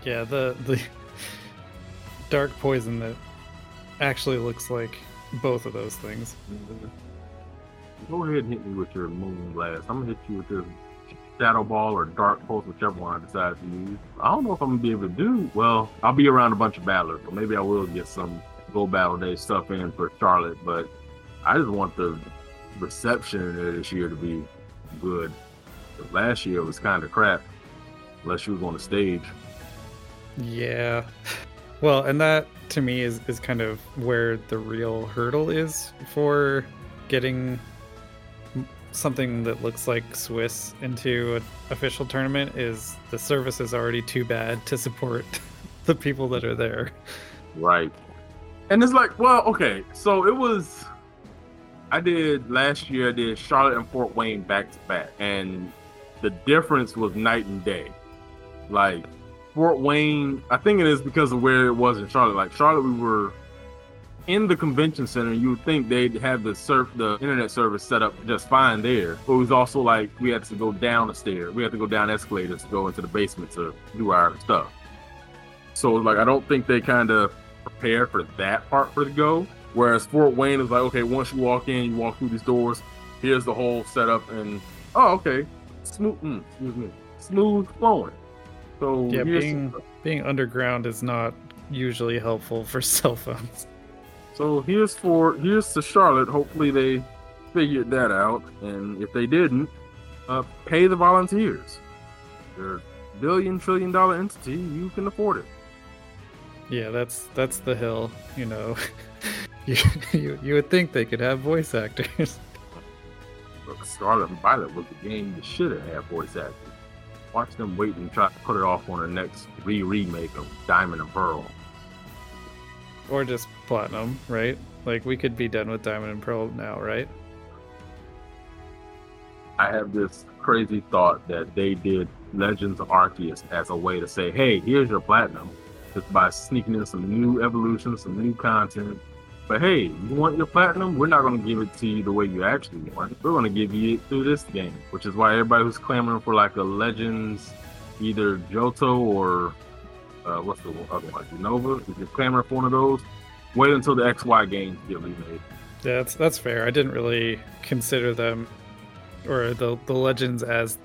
Yeah, the the dark poison that actually looks like both of those things. Go ahead and hit me with your Moon Blast. I'm gonna hit you with this Shadow Ball or Dark Pulse, whichever one I decide to use. I don't know if I'm gonna be able to do well. I'll be around a bunch of battlers, so maybe I will get some Go Battle Day stuff in for Charlotte. But I just want the reception this year to be good. Last year was kind of crap, unless you was on the stage. Yeah. Well, and that to me is is kind of where the real hurdle is for getting something that looks like Swiss into an official tournament is the service is already too bad to support the people that are there. Right. And it's like, well, okay, so it was. I did last year. I did Charlotte and Fort Wayne back to back, and the difference was night and day. Like Fort Wayne, I think it is because of where it was in Charlotte. Like Charlotte, we were in the convention center. You would think they'd have the surf, the internet service set up just fine there. But it was also like we had to go down the stairs. We had to go down escalators to go into the basement to do our stuff. So like I don't think they kind of prepared for that part for the go. Whereas Fort Wayne is like, okay, once you walk in, you walk through these doors. Here's the whole setup, and oh, okay, smooth, mm, excuse me, smooth flowing. So Yeah, being being underground is not usually helpful for cell phones. so here's for here's to Charlotte. Hopefully they figured that out, and if they didn't, uh, pay the volunteers. They're a billion trillion dollar entity. You can afford it. Yeah, that's that's the hill, you know. you, you you would think they could have voice actors. Look, Scarlet and Violet was the game you should have had voice acting. Watch them wait and try to put it off on the next re remake of Diamond and Pearl. or just platinum, right? Like we could be done with Diamond and Pearl now, right? I have this crazy thought that they did Legends of Arceus as a way to say, hey, here's your platinum. Just by sneaking in some new evolutions, some new content. But hey, you want your platinum? We're not going to give it to you the way you actually want it. We're going to give you it through this game, which is why everybody who's clamoring for like a Legends, either Johto or uh, what's the other one? Unova. If you're clamoring for one of those, wait until the XY games get remade. Yeah, that's that's fair. I didn't really consider them or the the legends as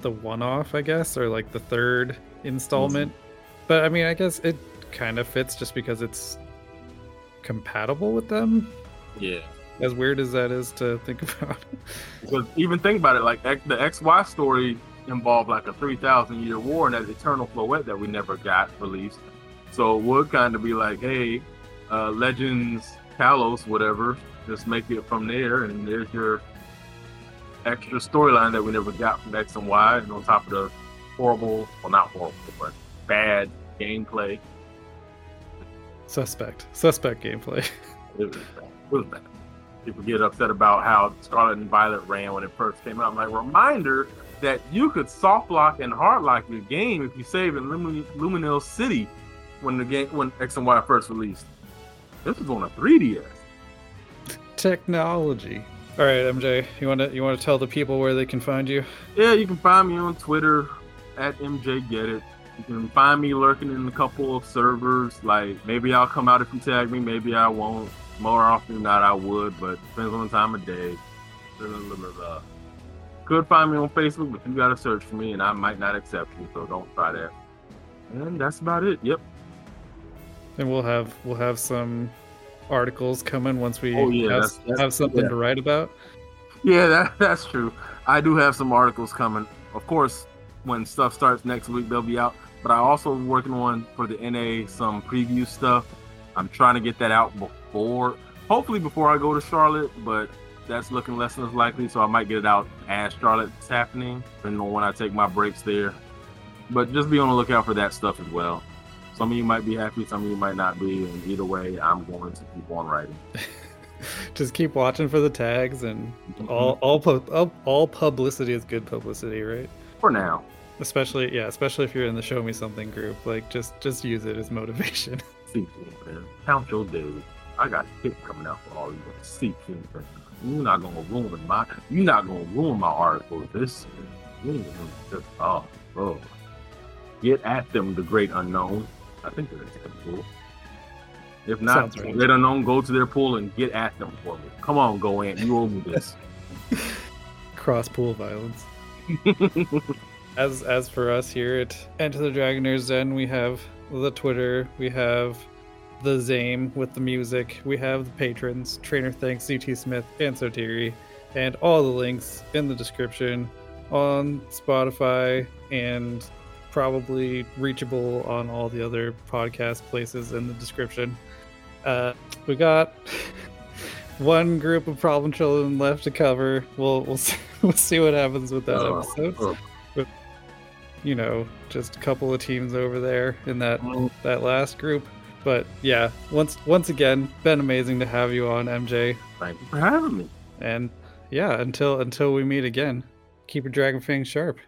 the one off, I guess, or like the third installment. But I mean, I guess it kind of fits just because it's compatible with them. Yeah. As weird as that is to think about. Because even think about it, like X, the XY story involved like a 3,000 year war and that eternal Floette that we never got released. So it would kind of be like, hey, uh, Legends, Kalos, whatever, just make it from there, and there's your extra storyline that we never got from X and Y, and on top of the horrible, well, not horrible, but bad gameplay. Suspect. Suspect gameplay. It was bad. It was bad. People get upset about how Scarlet and Violet ran when it first came out. I'm like, reminder that you could soft lock and hard lock your game if you save in Lumin- Lumiose City when the game when X and Y first released. This was on a 3DS. Technology. All right, MJ, you want to you want to tell the people where they can find you? Yeah, you can find me on Twitter at MJ Get It. You can find me lurking in a couple of servers. Like maybe I'll come out if you tag me, maybe I won't. More often than not, I would, but depends on the time of day. Could find me on Facebook, but you gotta search for me, and I might not accept you, so don't try that. And that's about it. Yep. And we'll have we'll have some articles coming once we Oh, yeah, have, that's- that's- have something yeah. to write about. Yeah, that, that's true. I do have some articles coming. Of course, when stuff starts next week, they'll be out. But I also am working on for the NA some preview stuff. I'm trying to get that out before, hopefully before I go to Charlotte, but that's looking less than likely. So I might get it out as Charlotte's happening, depending on when I take my breaks there. But just be on the lookout for that stuff as well. Some of you might be happy, some of you might not be, and either way, I'm going to keep on writing. Just keep watching for the tags, and mm-hmm. all all, all all publicity is good publicity, right? for now. Especially yeah, especially if you're in the show me something group. Like just just use it as motivation. Man. Count your days. I got hit coming out for all you. You're not gonna ruin my you're not gonna ruin my article this. Just oh, oh. Get at them, the great unknown. I think that's cool. If not, right. great unknown, go to their pool and get at them for me. Come on, go Ant. You owe me this. Cross pool violence. As as for us here at Enter the Dragonair's Den, we have the Twitter, we have the Zame with the music, we have the patrons, Trainer Thanks, CT Smith, and Sotiri, and all the links in the description on Spotify and probably reachable on all the other podcast places in the description. Uh, we got one group of problem children left to cover. We'll we'll see, we'll see what happens with that Oh, episode oh. You know, just a couple of teams over there in that that last group. But yeah, once once again, been amazing to have you on, MJ. Thank you for having me. And yeah, until until we meet again, keep your dragon fangs sharp.